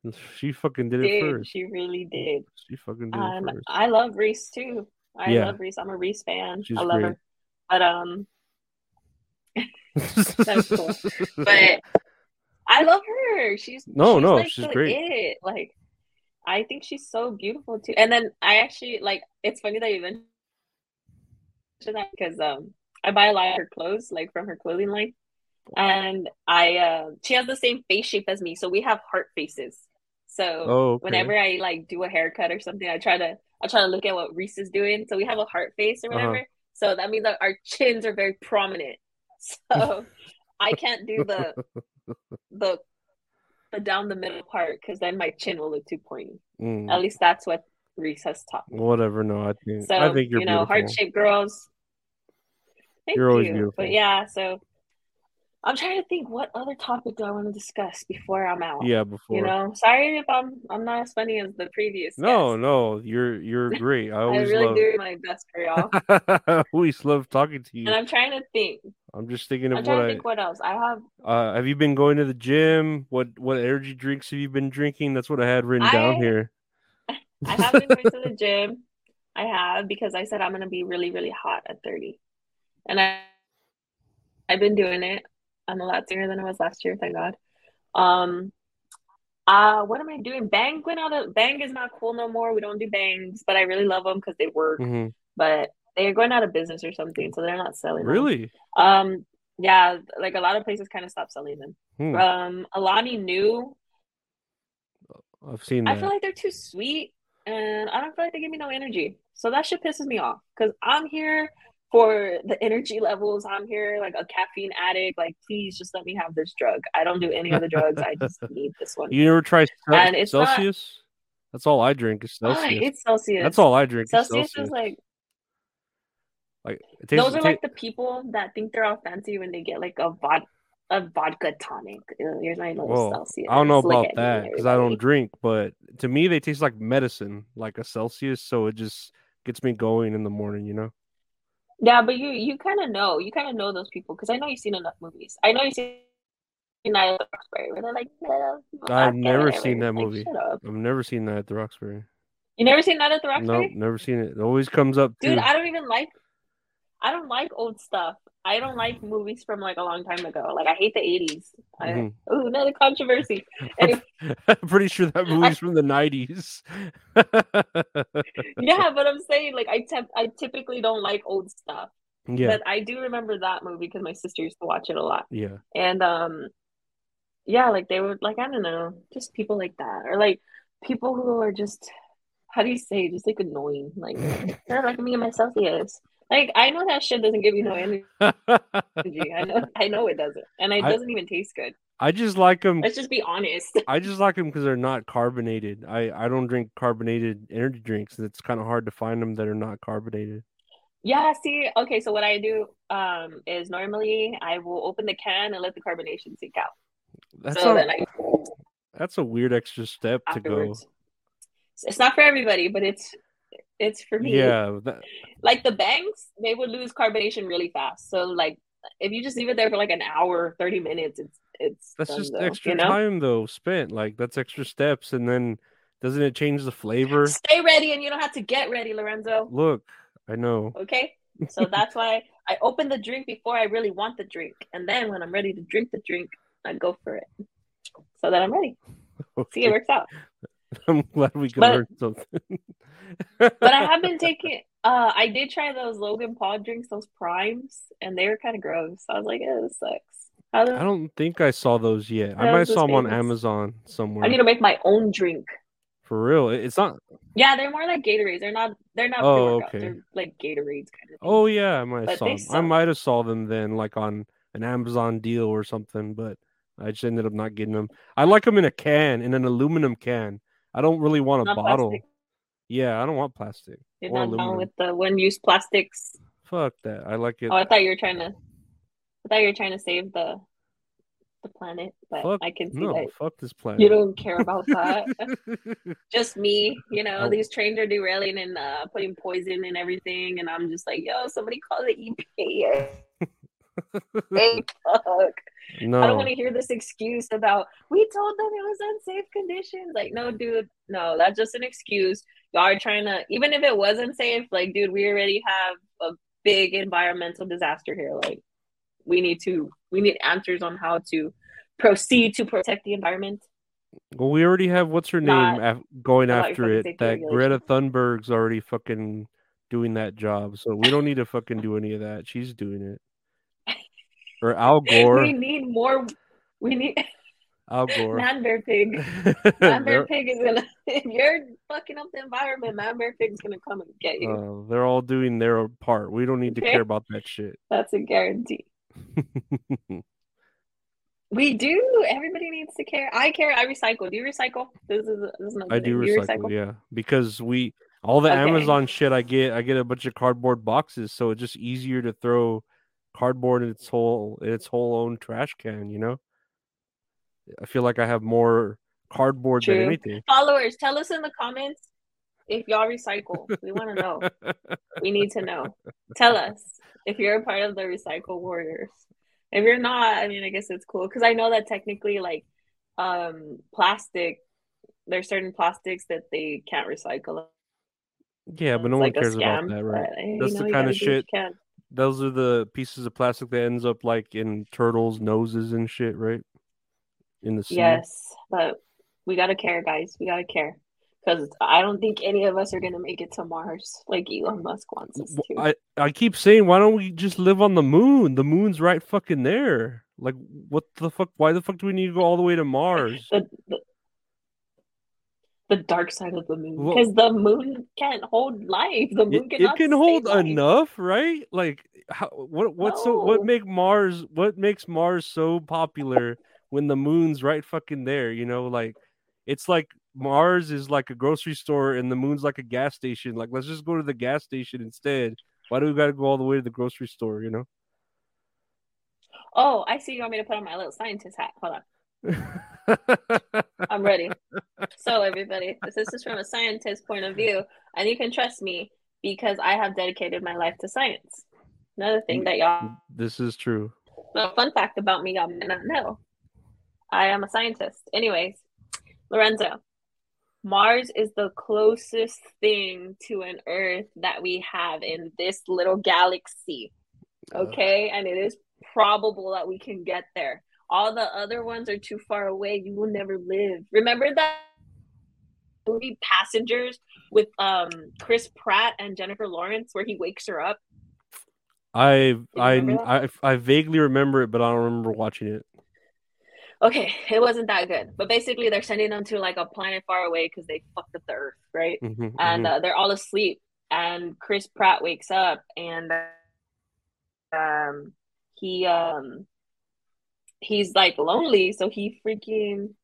She fucking did it first. She really did. She fucking did And it first. I love Reese too. I Yeah. love Reese. I'm a Reese fan. She's I love great. her. But um That's cool. but I love her. She's No, she's no, like she's great. It. Like I think she's so beautiful too. And then I actually like it's funny that you mentioned that because um I buy a lot of her clothes like from her clothing line. And I uh she has the same face shape as me, so we have heart faces. So oh, okay. whenever I like do a haircut or something, I try to I try to look at what Reese is doing. So we have a heart face or Uh-huh. whatever. So that means that our chins are very prominent. So I can't do the the the down the middle part because then my chin will look too pointy. Mm, At least that's what Reese has taught me. whatever. No, I think So I think you're you know, heart shaped girls. Thank You're always you. beautiful. But yeah, so I'm trying to think what other topic do I want to discuss before I'm out. Yeah, before. You know, sorry if I'm I'm not as funny as the previous. no, guest. no, you're you're great. I I always really love. do my best for y'all. I always love talking to you. and I'm trying to think. I'm just thinking I'm of what to I think what else. I have uh have you been going to the gym? What what energy drinks have you been drinking? That's what I had written down here. I haven't been going to the gym. I have because I said I'm gonna be really, really hot at 30. And I I've been doing it. I'm a lot sooner than I was last year, thank God. Um uh what am I doing? Bang went out of Bang is not cool no more. We don't do bangs, but I really love them because they work. hmm But they're going out of business or something, so they're not selling them. Really? Um, yeah, like a lot of places kind of stopped selling them. Hmm, Um, Alani Nu, I've seen I feel like they're too sweet, and I don't feel like they give me no energy. So that shit pisses me off because I'm here for the energy levels. I'm here like a caffeine addict. Like, please just let me have this drug. I don't do any other drugs. I just need this one. you never try And it's not- Celsius? That's all I drink is Oh, Celsius. it's Celsius. That's all I drink. is Celsius Celsius. is like Like it tastes, those are like the people that think they're all fancy when they get like a vod a vodka tonic. Here's my little Well, Celsius. I don't know about me, that because I don't drink, but to me they taste like medicine, like a Celsius. So it just gets me going in the morning, you know. Yeah, but you you kind of know you kind of know those people because I know you've seen enough movies. I know you've seen Night at the Roxbury where they're like, yeah, I've never seen that Like, movie. I've never seen that at the Roxbury. You never seen Night at the Nope, Roxbury? never seen it. It always comes up too. Dude, I don't even like. I don't like old stuff. I don't like movies from like a long time ago. Like I hate the eighties. Mhm. Ooh, another controversy. Anyway, I'm pretty sure that movie's from the nineties. yeah, but I'm saying like I temp- I typically don't like old stuff. yeah, But I do remember that movie because my sister used to watch it a lot. yeah. And um yeah, like they were like I don't know, just people like that. Or like people who are just how do you say just like annoying. Like they're like me and my Celsius. Like I know that shit doesn't give you no energy. I know I know it doesn't. And it I- doesn't even taste good. I just like them. Let's just be honest. I just like them because they're not carbonated. I I don't drink carbonated energy drinks. It's kind of hard to find them that are not carbonated. Yeah, see, okay, so what I do um is normally I will open the can and let the carbonation sink out. That's so a then I that's a weird extra step to go. It's not for everybody, but it's it's for me. Yeah, that, Like the Bangs, they would lose carbonation really fast. So like if you just leave it there for like an hour, 30 minutes, it's it's that's just though, extra you know? time though spent. Like that's extra steps, and then doesn't it change the flavor? Stay ready and you don't have to get ready, Lorenzo. Look, I know. Okay? So that's why I open the drink before I really want the drink. And then when I'm ready to drink the drink, I go for it. So that I'm ready. See, it works out. I'm glad we could But- learn something. But I have been taking uh I did try those Logan Paul drinks, those primes, and they were kind of gross. I was like, "Oh, this sucks." How do I don't think I saw those yet. I might saw them on. Amazon somewhere. I need to make my own drink. For real, it's not. Yeah, they're more like Gatorades. They're not. They're not Oh, okay. They're like Gatorades kind of. Thing. Oh yeah, I might But saw. Them. I might have saw them then, like on an Amazon deal or something. But I just ended up not getting them. I like them in a can, in an aluminum can. I don't really want a bottle. plastic. Yeah, I don't want plastic. You're not down with the one-use plastics. Fuck that. I like it. Oh, I thought you were trying to. I thought you were trying to save the, the planet, but Fuck I can see no, that fuck this planet. you don't care about that. just me, you know, Oh. these trains are derailing and uh, putting poison and everything, and I'm just like, yo, somebody call the EPA. hey, fuck. I don't want to hear this excuse about we told them it was unsafe conditions. Like, no, dude, no, that's just an excuse. Y'all are trying to, even if it was unsafe, like, dude, we already have a big environmental disaster here. Like, we need to, we need answers on how to proceed to protect the environment. Well, we already have what's her name Not af- going after it. That Greta. Thunberg's already fucking doing that job, so we don't need to fucking do any of that. She's doing it. Or Al Gore. We need more. We need Al Gore. man bear pig. Man bear pig is gonna. If you're fucking up the environment, man bear pig's gonna come and get you. uh, they're all doing their part. We don't need to Okay. care about that shit. That's a guarantee. We do. Everybody needs to care. I care. I recycle. Do you recycle? This is this is another I do you recycle, yeah, because we all the Okay. Amazon shit I get, I get a bunch of cardboard boxes, so it's just easier to throw cardboard in its whole in its whole own trash can. You know, I feel like I have more cardboard than anything. Followers, tell us in the comments if y'all recycle. We want to know. we need to know. Tell us if you're a part of the recycle warriors. If you're not, I mean, I guess it's cool because I know that technically, like, um, plastic. There's certain plastics that they can't recycle. yeah, but no one like cares about that, right? That's the kinda gotta do what you shit. Those are the pieces of plastic that ends up like in turtles' noses and shit, right? In the sea. Yes, but we gotta care, guys. We gotta care because I don't think any of us are gonna make it to Mars like Elon Musk wants us to. I, I keep saying, why don't we just live on the moon? The moon's right fucking there. Like, what the fuck? Why the fuck do we need to go all the way to Mars? the, the the dark side of the moon Well- because the moon can't hold life. The moon It, it can hold life. enough, right? Like, how? What? What's so? What No. make Mars? What makes Mars so popular when the moon's right fucking there? You know, like, it's like Mars is like a grocery store and the moon's like a gas station. Like, let's just go to the gas station instead. Why do we got to go all the way to the grocery store? You know. Oh, I see. You want me to put on my little scientist hat? Hold on, I'm ready. so, everybody, this is from a scientist point of view, and you can trust me because I have dedicated my life to science. Another thing that y'all this is true. A fun fact about me, y'all may not know. I am a scientist. Anyways, Lorenzo, Mars is the closest thing to an Earth that we have in this little galaxy. Uh. Okay, and it is probable that we can get there. All the other ones are too far away. You will never live. Remember that movie Passengers with um Chris Pratt and Jennifer Lawrence, where he wakes her up. I I I I vaguely remember it, but I don't remember watching it. Okay, it wasn't that good, but basically they're sending them to like a planet far away because they fucked up the Earth, right? Mhm, And mhm. uh, they're all asleep, and Chris Pratt wakes up, and um, he um, he's like lonely, so he freaking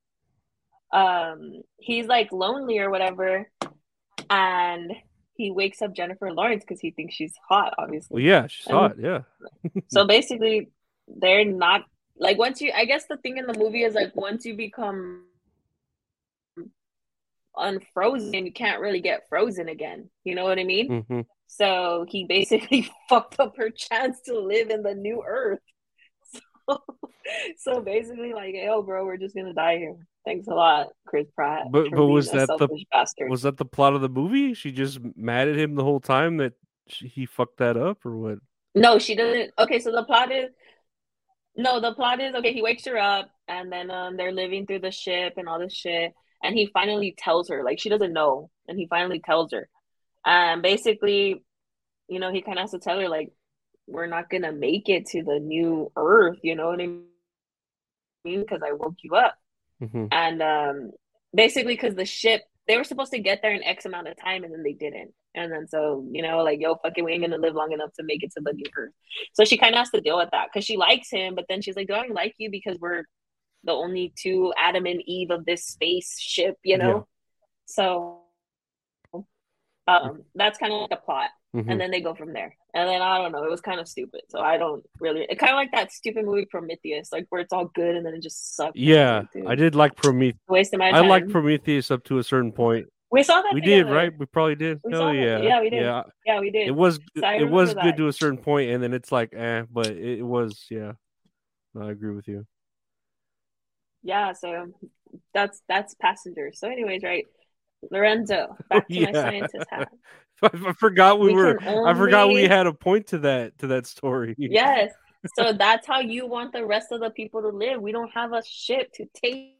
um, he's like lonely or whatever, and he wakes up Jennifer Lawrence because he thinks she's hot, obviously. well, yeah, she's and- it. Yeah, So basically, they're not like once you. I guess the thing in the movie is like once you become unfrozen, you can't really get frozen again. You know what I mean? hmm So he basically fucked up her chance to live in the new Earth. So, so basically, like, yo, bro, we're just gonna die here. Thanks a lot, Chris Pratt. But- but was that the- bastard? was that the plot of the movie? She just mad at him the whole time that she, he fucked that up, or what? No, she doesn't. Okay, so the plot is no, the plot is okay. He wakes her up, and then um, they're living through the ship and all this shit, and he finally tells her, like she doesn't know, and he finally tells her, and basically, you know, he kind of has to tell her like, we're not gonna make it to the new Earth. You know what I mean? Because I woke you up, hmm and um, basically, because the ship they were supposed to get there in X amount of time and then they didn't. And then so, you know, like, yo, fucking, we ain't gonna live long enough to make it to the new earth. So she kind of has to deal with that because she likes him, but then she's like, do I like you because we're the only two Adam and Eve of this spaceship, you know? Yeah. So um, that's kind of like the plot. Mm-hmm. And then they go from there. And then I don't know, it was kind of stupid. So I don't really it kind of like that stupid movie Prometheus, like where it's all good and then it just sucks. Yeah. I did like Prometheus. Wasting my time. I like Prometheus up to a certain point. We saw that. We together. did, right? We probably did. We oh yeah, yeah, we did. Yeah, yeah we did. It was it was good to a certain point, and then it's like, eh, but it, it was, yeah. No, I agree with you. Yeah, so that's that's passengers. So, anyways, right, Lorenzo, back to yeah. my scientist hat. I forgot we, we were. Only... I forgot we had a point to that to that story. Yes. So that's how you want the rest of the people to live. We don't have a ship to take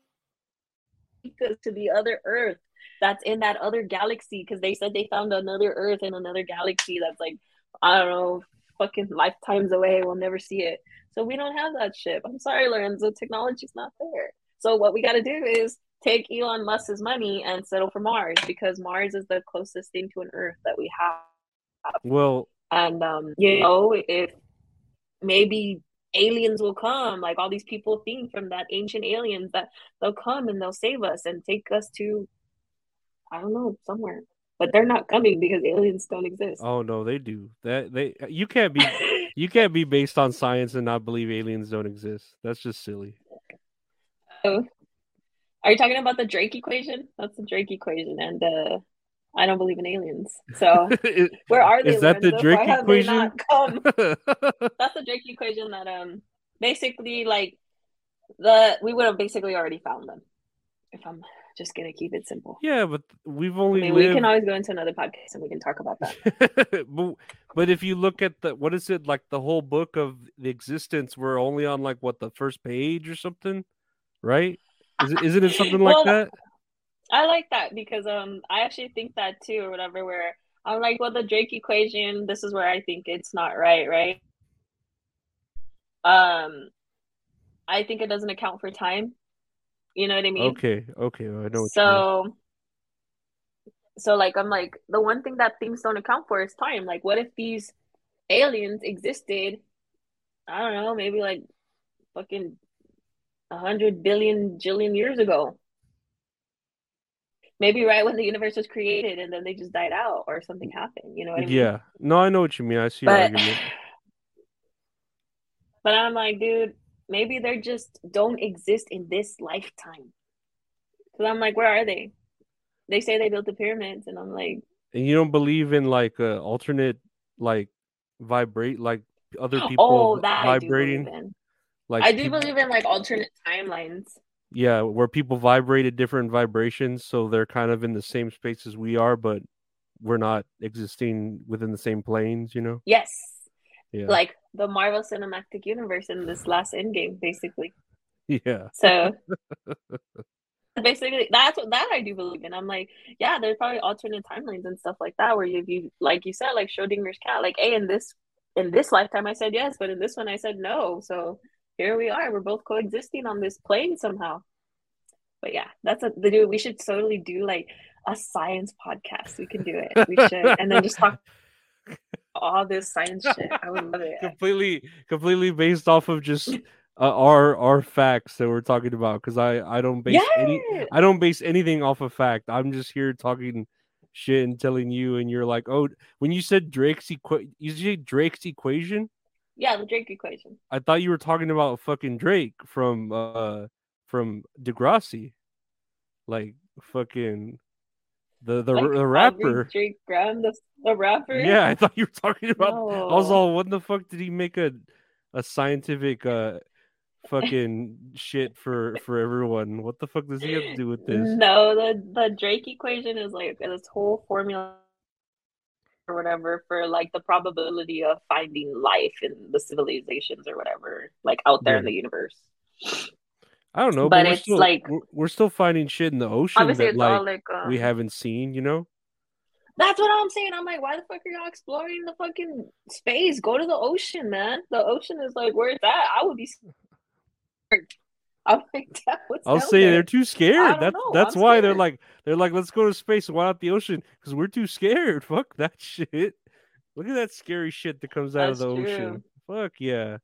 us to the other Earth that's in that other galaxy because they said they found another Earth in another galaxy that's like I don't know, fucking lifetimes away. We'll never see it. So we don't have that ship. I'm sorry, Lorenzo. Technology's not there. So what we got to do is take Elon Musk's money and settle for Mars because Mars is the closest thing to an Earth that we have. Well, and um, you know, if maybe aliens will come, like all these people think from that ancient aliens that they'll come and they'll save us and take us to I don't know, somewhere. But they're not coming because aliens don't exist. Oh no, they do. That they you can't be you can't be based on science and not believe aliens don't exist. That's just silly. Oh. Are you talking about the Drake equation? That's the Drake equation and uh I don't believe in aliens. So where are they? Is that the Drake Why equation? That's the Drake equation that um basically like the we would have basically already found them if I'm just gonna keep it simple. Yeah, but we've only. I mean, lived... we can always go into another podcast and we can talk about that. but, but if you look at the what is it like the whole book of the existence, we're only on like what the first page or something, right? Is it, isn't it something like well, that? I like that because um I actually think that too or whatever. Where I'm like, well, the Drake equation. This is where I think it's not right, right? Um, I think it doesn't account for time you know what I mean? Okay, okay, I know. so, so like I'm like the one thing that things don't account for is time. Like, what if these aliens existed? I don't know, maybe like fucking a hundred billion jillion years ago. Maybe right when the universe was created, and then they just died out, or something happened. You know what I mean? Yeah. No, I know what you mean. I see but, your argument. But I'm like, dude, maybe they're just don't exist in this lifetime. Because I'm like, where are they? They say they built the pyramids, and I'm like, and you don't believe in like uh, alternate like vibrate like other people oh, that vibrating. I like I do people... believe in like alternate timelines. Yeah, where people vibrate at different vibrations, so they're kind of in the same space as we are, but we're not existing within the same planes. You know? Yes. Yeah. Like the Marvel Cinematic Universe in this last Endgame, basically. Yeah. So basically, that's what that I do believe in. I'm like, yeah, there's probably alternate timelines and stuff like that where you, you like you said, like Schrodinger's cat, like, hey, in this in this lifetime I said yes, but in this one I said no. So here we are. We're both coexisting on this plane somehow. But yeah, that's a the dude. We should totally do like a science podcast. We can do it. We should, and then just talk all this science shit. I would love it. completely, completely based off of just uh, our our facts that we're talking about. Because I I don't base yes! any I don't base anything off of fact. I'm just here talking shit and telling you, and you're like, oh, when you said Drake's equation, you said Drake's equation. Yeah, the Drake equation. I thought you were talking about fucking Drake from uh from Degrassi, like fucking the the, like the rapper Drake Graham, the, the rapper. Yeah, I thought you were talking about. No. I was all, what the fuck did he make a a scientific uh fucking shit for for everyone? What the fuck does he have to do with this? No, the the Drake equation is like this whole formula or whatever for like the probability of finding life in the civilizations or whatever like out there yeah. in the universe. I don't know, but, but it's still, like we're still finding shit in the ocean that like, like um, we haven't seen. You know. That's what I'm saying. I'm like, why the fuck are y'all exploring the fucking space? Go to the ocean, man. The ocean is like where it's at. I would be. I'm like, "Dad, what's I'll say there?" they're too scared. don't That's know, that's I'm why they're like they're like let's go to space. Why not the ocean? Because we're too scared. Fuck that shit. Look at that scary shit that comes out of the true. ocean. Fuck yeah.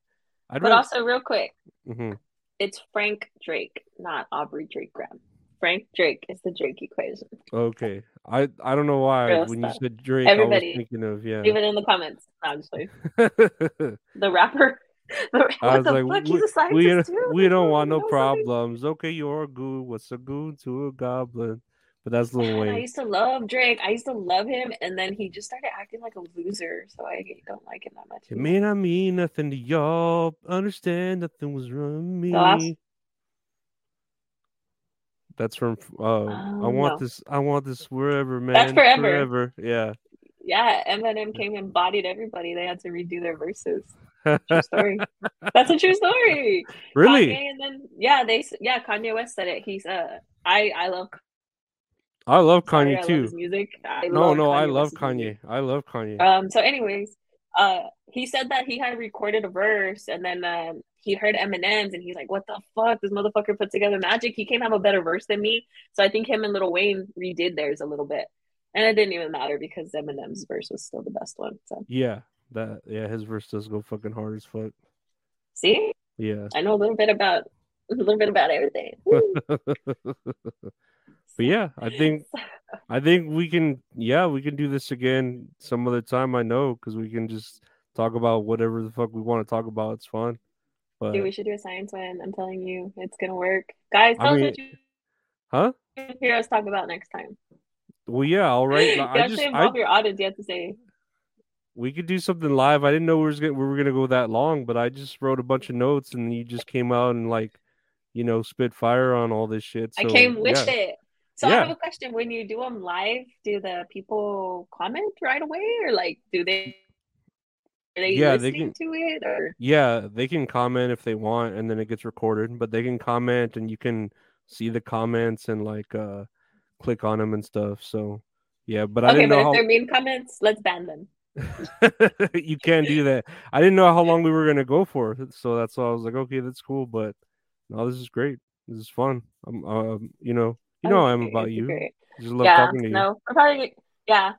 I'd But rather- also, real quick, Mhm. it's Frank Drake, not Aubrey Drake Graham. Frank Drake is the Drake equation. Okay. I I don't know why Real when you said Drake, Everybody, I was thinking of yeah. Leave it in the comments. No, I'm just playing. The rapper. What I was the like, fuck? we, He's a we, too. we don't want no problems. Okay, you're a goon. What's a goon to a goblin? But that's Lil Man, I used to love Drake. I used to love him, and then he just started acting like a loser, so I don't like him that much. It may not mean nothing to y'all. Understand nothing was wrong with me. That's from uh, I Oh, want no. this. I want this wherever, man. That's forever. Forever. Yeah. Yeah, Eminem came and bodied everybody. They had to redo their verses. True story. That's a true story. really? Kanye and then yeah, they yeah Kanye West said it. He's uh I I love I love sorry, Kanye I love too. music. I No, no, I love Kanye. music. I love Kanye. Um. So, anyways, uh, he said that he had recorded a verse, and then um, he heard Eminem's, and he's like, "What the fuck? This motherfucker put together magic. He can't have a better verse than me." So I think him and Little Wayne redid theirs a little bit, and it didn't even matter because Eminem's verse was still the best one. So yeah, that yeah, his verse does go fucking hard as fuck. see, Yeah. I know a little bit about a little bit about everything. But yeah, I think I think we can yeah, we can do this again some other time, I know, because we can just talk about whatever the fuck we want to talk about. It's fun. But Dude, we should do a science one. I'm telling you, it's gonna work. Guys, I tell mean- us what you huh? hear us talk about next time. Well yeah, all right. you I have just to I your audience. You have to say, we could do something live. I didn't know we was gonna, we were gonna go that long, but I just wrote a bunch of notes and you just came out and like, you know, spit fire on all this shit. I came with yeah. it. So I have a question. When you do them live, do the people comment right away, or like, do they? Yeah, they listening to it, or Yeah, they can comment if they want, and then it gets recorded. But they can comment, and you can see the comments and like uh click on them and stuff. So yeah, but I okay? didn't But know if how they're mean comments, let's ban them. you can't do that. I didn't know how long we were gonna go for, so that's why I was like, okay, that's cool. But no, this is great. This is fun. I'm, um, you know, you know, I am about you. great. Just love Yeah, talking to you. no, we're probably yeah,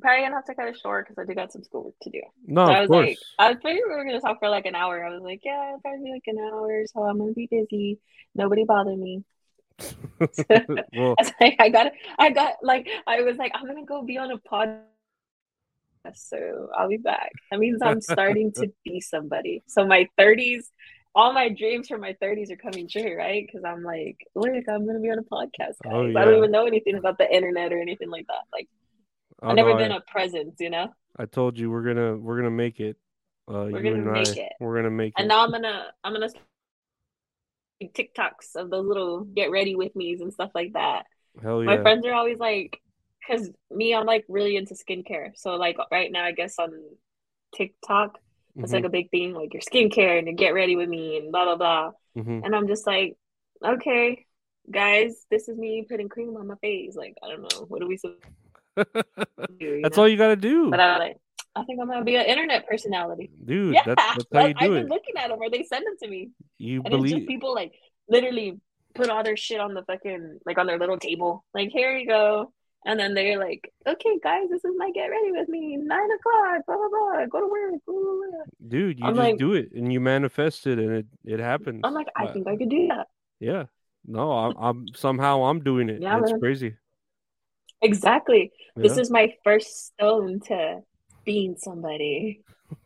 probably gonna have to cut it short because I do got some schoolwork to do. No, so I was course. like, I was figuring we were gonna talk for like an hour. I was like, yeah, it'll probably be like an hour, so I'm gonna be busy. Nobody bother me. well, I was like, I got, I got, like, I was like, I'm gonna go be on a podcast, so I'll be back. That means I'm starting to be somebody. So my 30s, all my dreams for my 30s are coming true, right? Because I'm like, look, I'm gonna be on a podcast, guys. Oh, I don't even know anything about the internet or anything like that. Like, I I've never know, been I, a presence, you know. I told you we're gonna we're gonna make it. Uh, We're you gonna and make I, it. we're gonna make And it. now I'm gonna, I'm gonna TikToks of those little get ready with me's and stuff like that. Hell yeah. My friends are always like, because me, I'm like really into skincare. So like right now, I guess on TikTok, it's Mhm, like a big thing, like your skincare and your get ready with me and blah blah blah. mhm. And I'm just like, okay, guys, this is me putting cream on my face. Like I don't know, what are we supposed to do? That's know? all you gotta do, But I'm like, I think I'm gonna be an internet personality. dude. yeah, That's that's how you I've do been looking at them, or they send them to me, You and it's believe. people like literally put all their shit on the fucking like on their little table. Like here you go. And then they're like, okay, guys, this is my get ready with me. Nine o'clock, blah, blah, blah. Go to work. Blah, blah, blah. Dude, you I'm just like- do it and you manifest it and it, it happens. I'm like, I think I could do that. yeah. No, I'm, I'm somehow I'm doing it. Yeah, it's man. crazy. Exactly. This is my first stone to being somebody,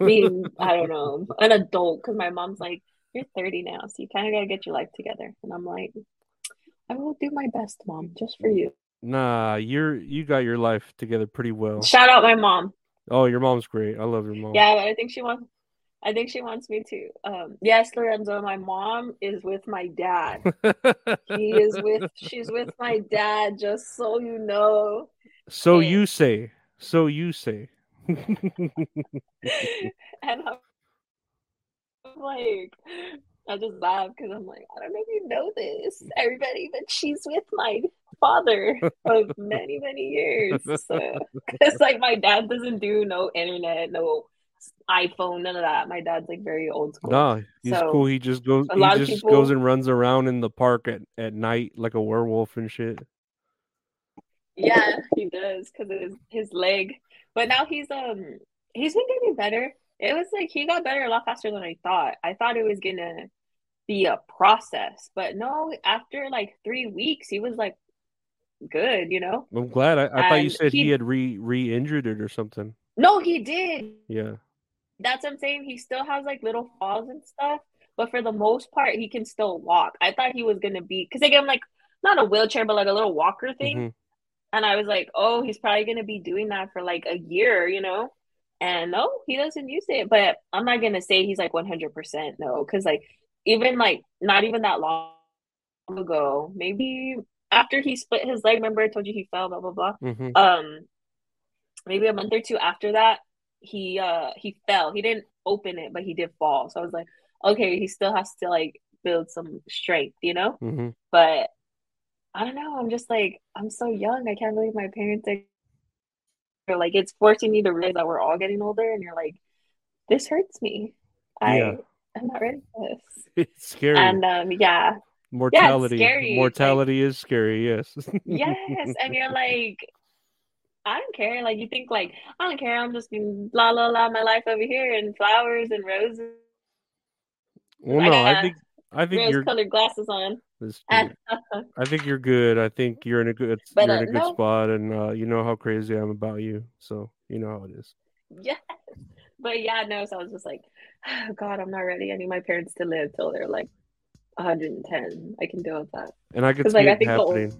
being, I don't know, an adult. Because my mom's like, you're 30 now, so you kind of got to get your life together. And I'm like, I will do my best, mom, just for you. Nah, you're you got your life together pretty well. Shout out my mom. Oh, your mom's great. I love your mom. Yeah, but I think she wants. I think she wants me to. Um, yes, Lorenzo, my mom is with my dad. He is with. She's with my dad. Just so you know. so Yeah. you say. So you say. and I'm like, I just laugh because I'm like, I don't know if you know this, everybody, but she's with my father of many, many years. So, it's like my dad doesn't do no internet, no iPhone, none of that. My dad's like very old school. No, he's So, cool. He just goes. a He lot of just people- goes and runs around in the park at, at night like a werewolf and shit. Yeah, he does because of his, his leg. But now he's um he's been getting better. It was like he got better a lot faster than I thought. I thought it was gonna be a process, but no, after like three weeks, he was like good, you know? I'm glad. I, I thought you said he, he- had re re injured it or something. No, he did. Yeah. That's what I'm saying. He still has like little falls and stuff, but for the most part, he can still walk. I thought he was gonna be because they gave him like not a wheelchair, but like a little walker thing. Mhm. And I was like, oh, he's probably gonna be doing that for like a year, you know? And no, he doesn't use it. But I'm not gonna say he's like 100% no, because like even like not even that long ago, maybe after he split his leg, remember I told you he fell, blah blah blah. Mhm. Um, maybe a month or two after that, he uh he fell. He didn't open it, but he did fall. So I was like, okay, he still has to like build some strength, you know? Mhm. But I don't know. I'm just like, I'm so young. I can't believe my parents are like, it's forcing me to realize that we're all getting older, and you're like, this hurts me. I Yeah. I'm not ready for this. It's scary. And um, yeah, mortality. scary. It's like- Mortality is scary. Yes. yes, and you're like, I don't care. Like you think like I don't care. I'm just gonna la la la my life over here and flowers and roses, well, I no, I think I think you're. rose-colored glasses on. I think you're good. I think you're in a good. But, you're uh, in a good no. spot, and uh, you know how crazy I'm about you. So you know how it is. yes, but yeah, no. So I was just like, oh, God, I'm not ready. I need my parents to live till they're like 110. I can deal with that. And I could see like, I it think the old- happening.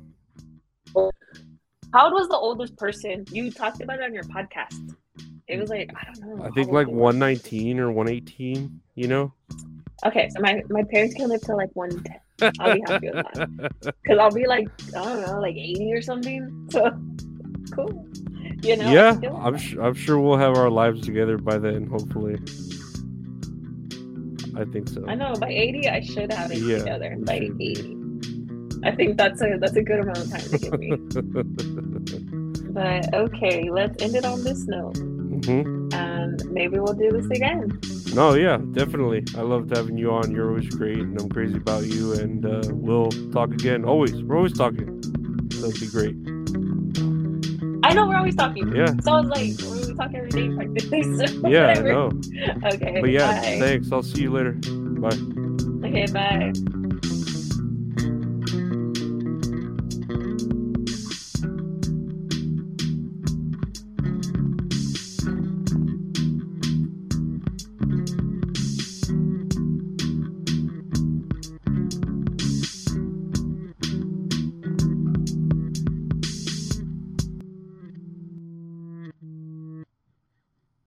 How old was the oldest person you talked about it on your podcast? It was like I don't know. I think like 119 or 118. You know. Okay, so my my parents can live till like 110. I'll be happy with that. Because I'll be like, I don't know, like 80 or something. So cool. You know? Yeah, I'm that. su- I'm sure we'll have our lives together by then. Hopefully. I think so. I know by 80 I should have it Yeah, together. By should. 80. I think that's a that's a good amount of time to give me. but okay, let's end it on this note. hmm And maybe we'll do this again. No, yeah, definitely. I loved having you on. You're always great, and I'm crazy about you. And uh, we'll talk again. Always, we're always talking. So it'd be great. I know we're always talking. Yeah, So I was like, we talk every day practically. So yeah, no. Okay. But yeah, bye. thanks. I'll see you later. Bye. Okay, bye.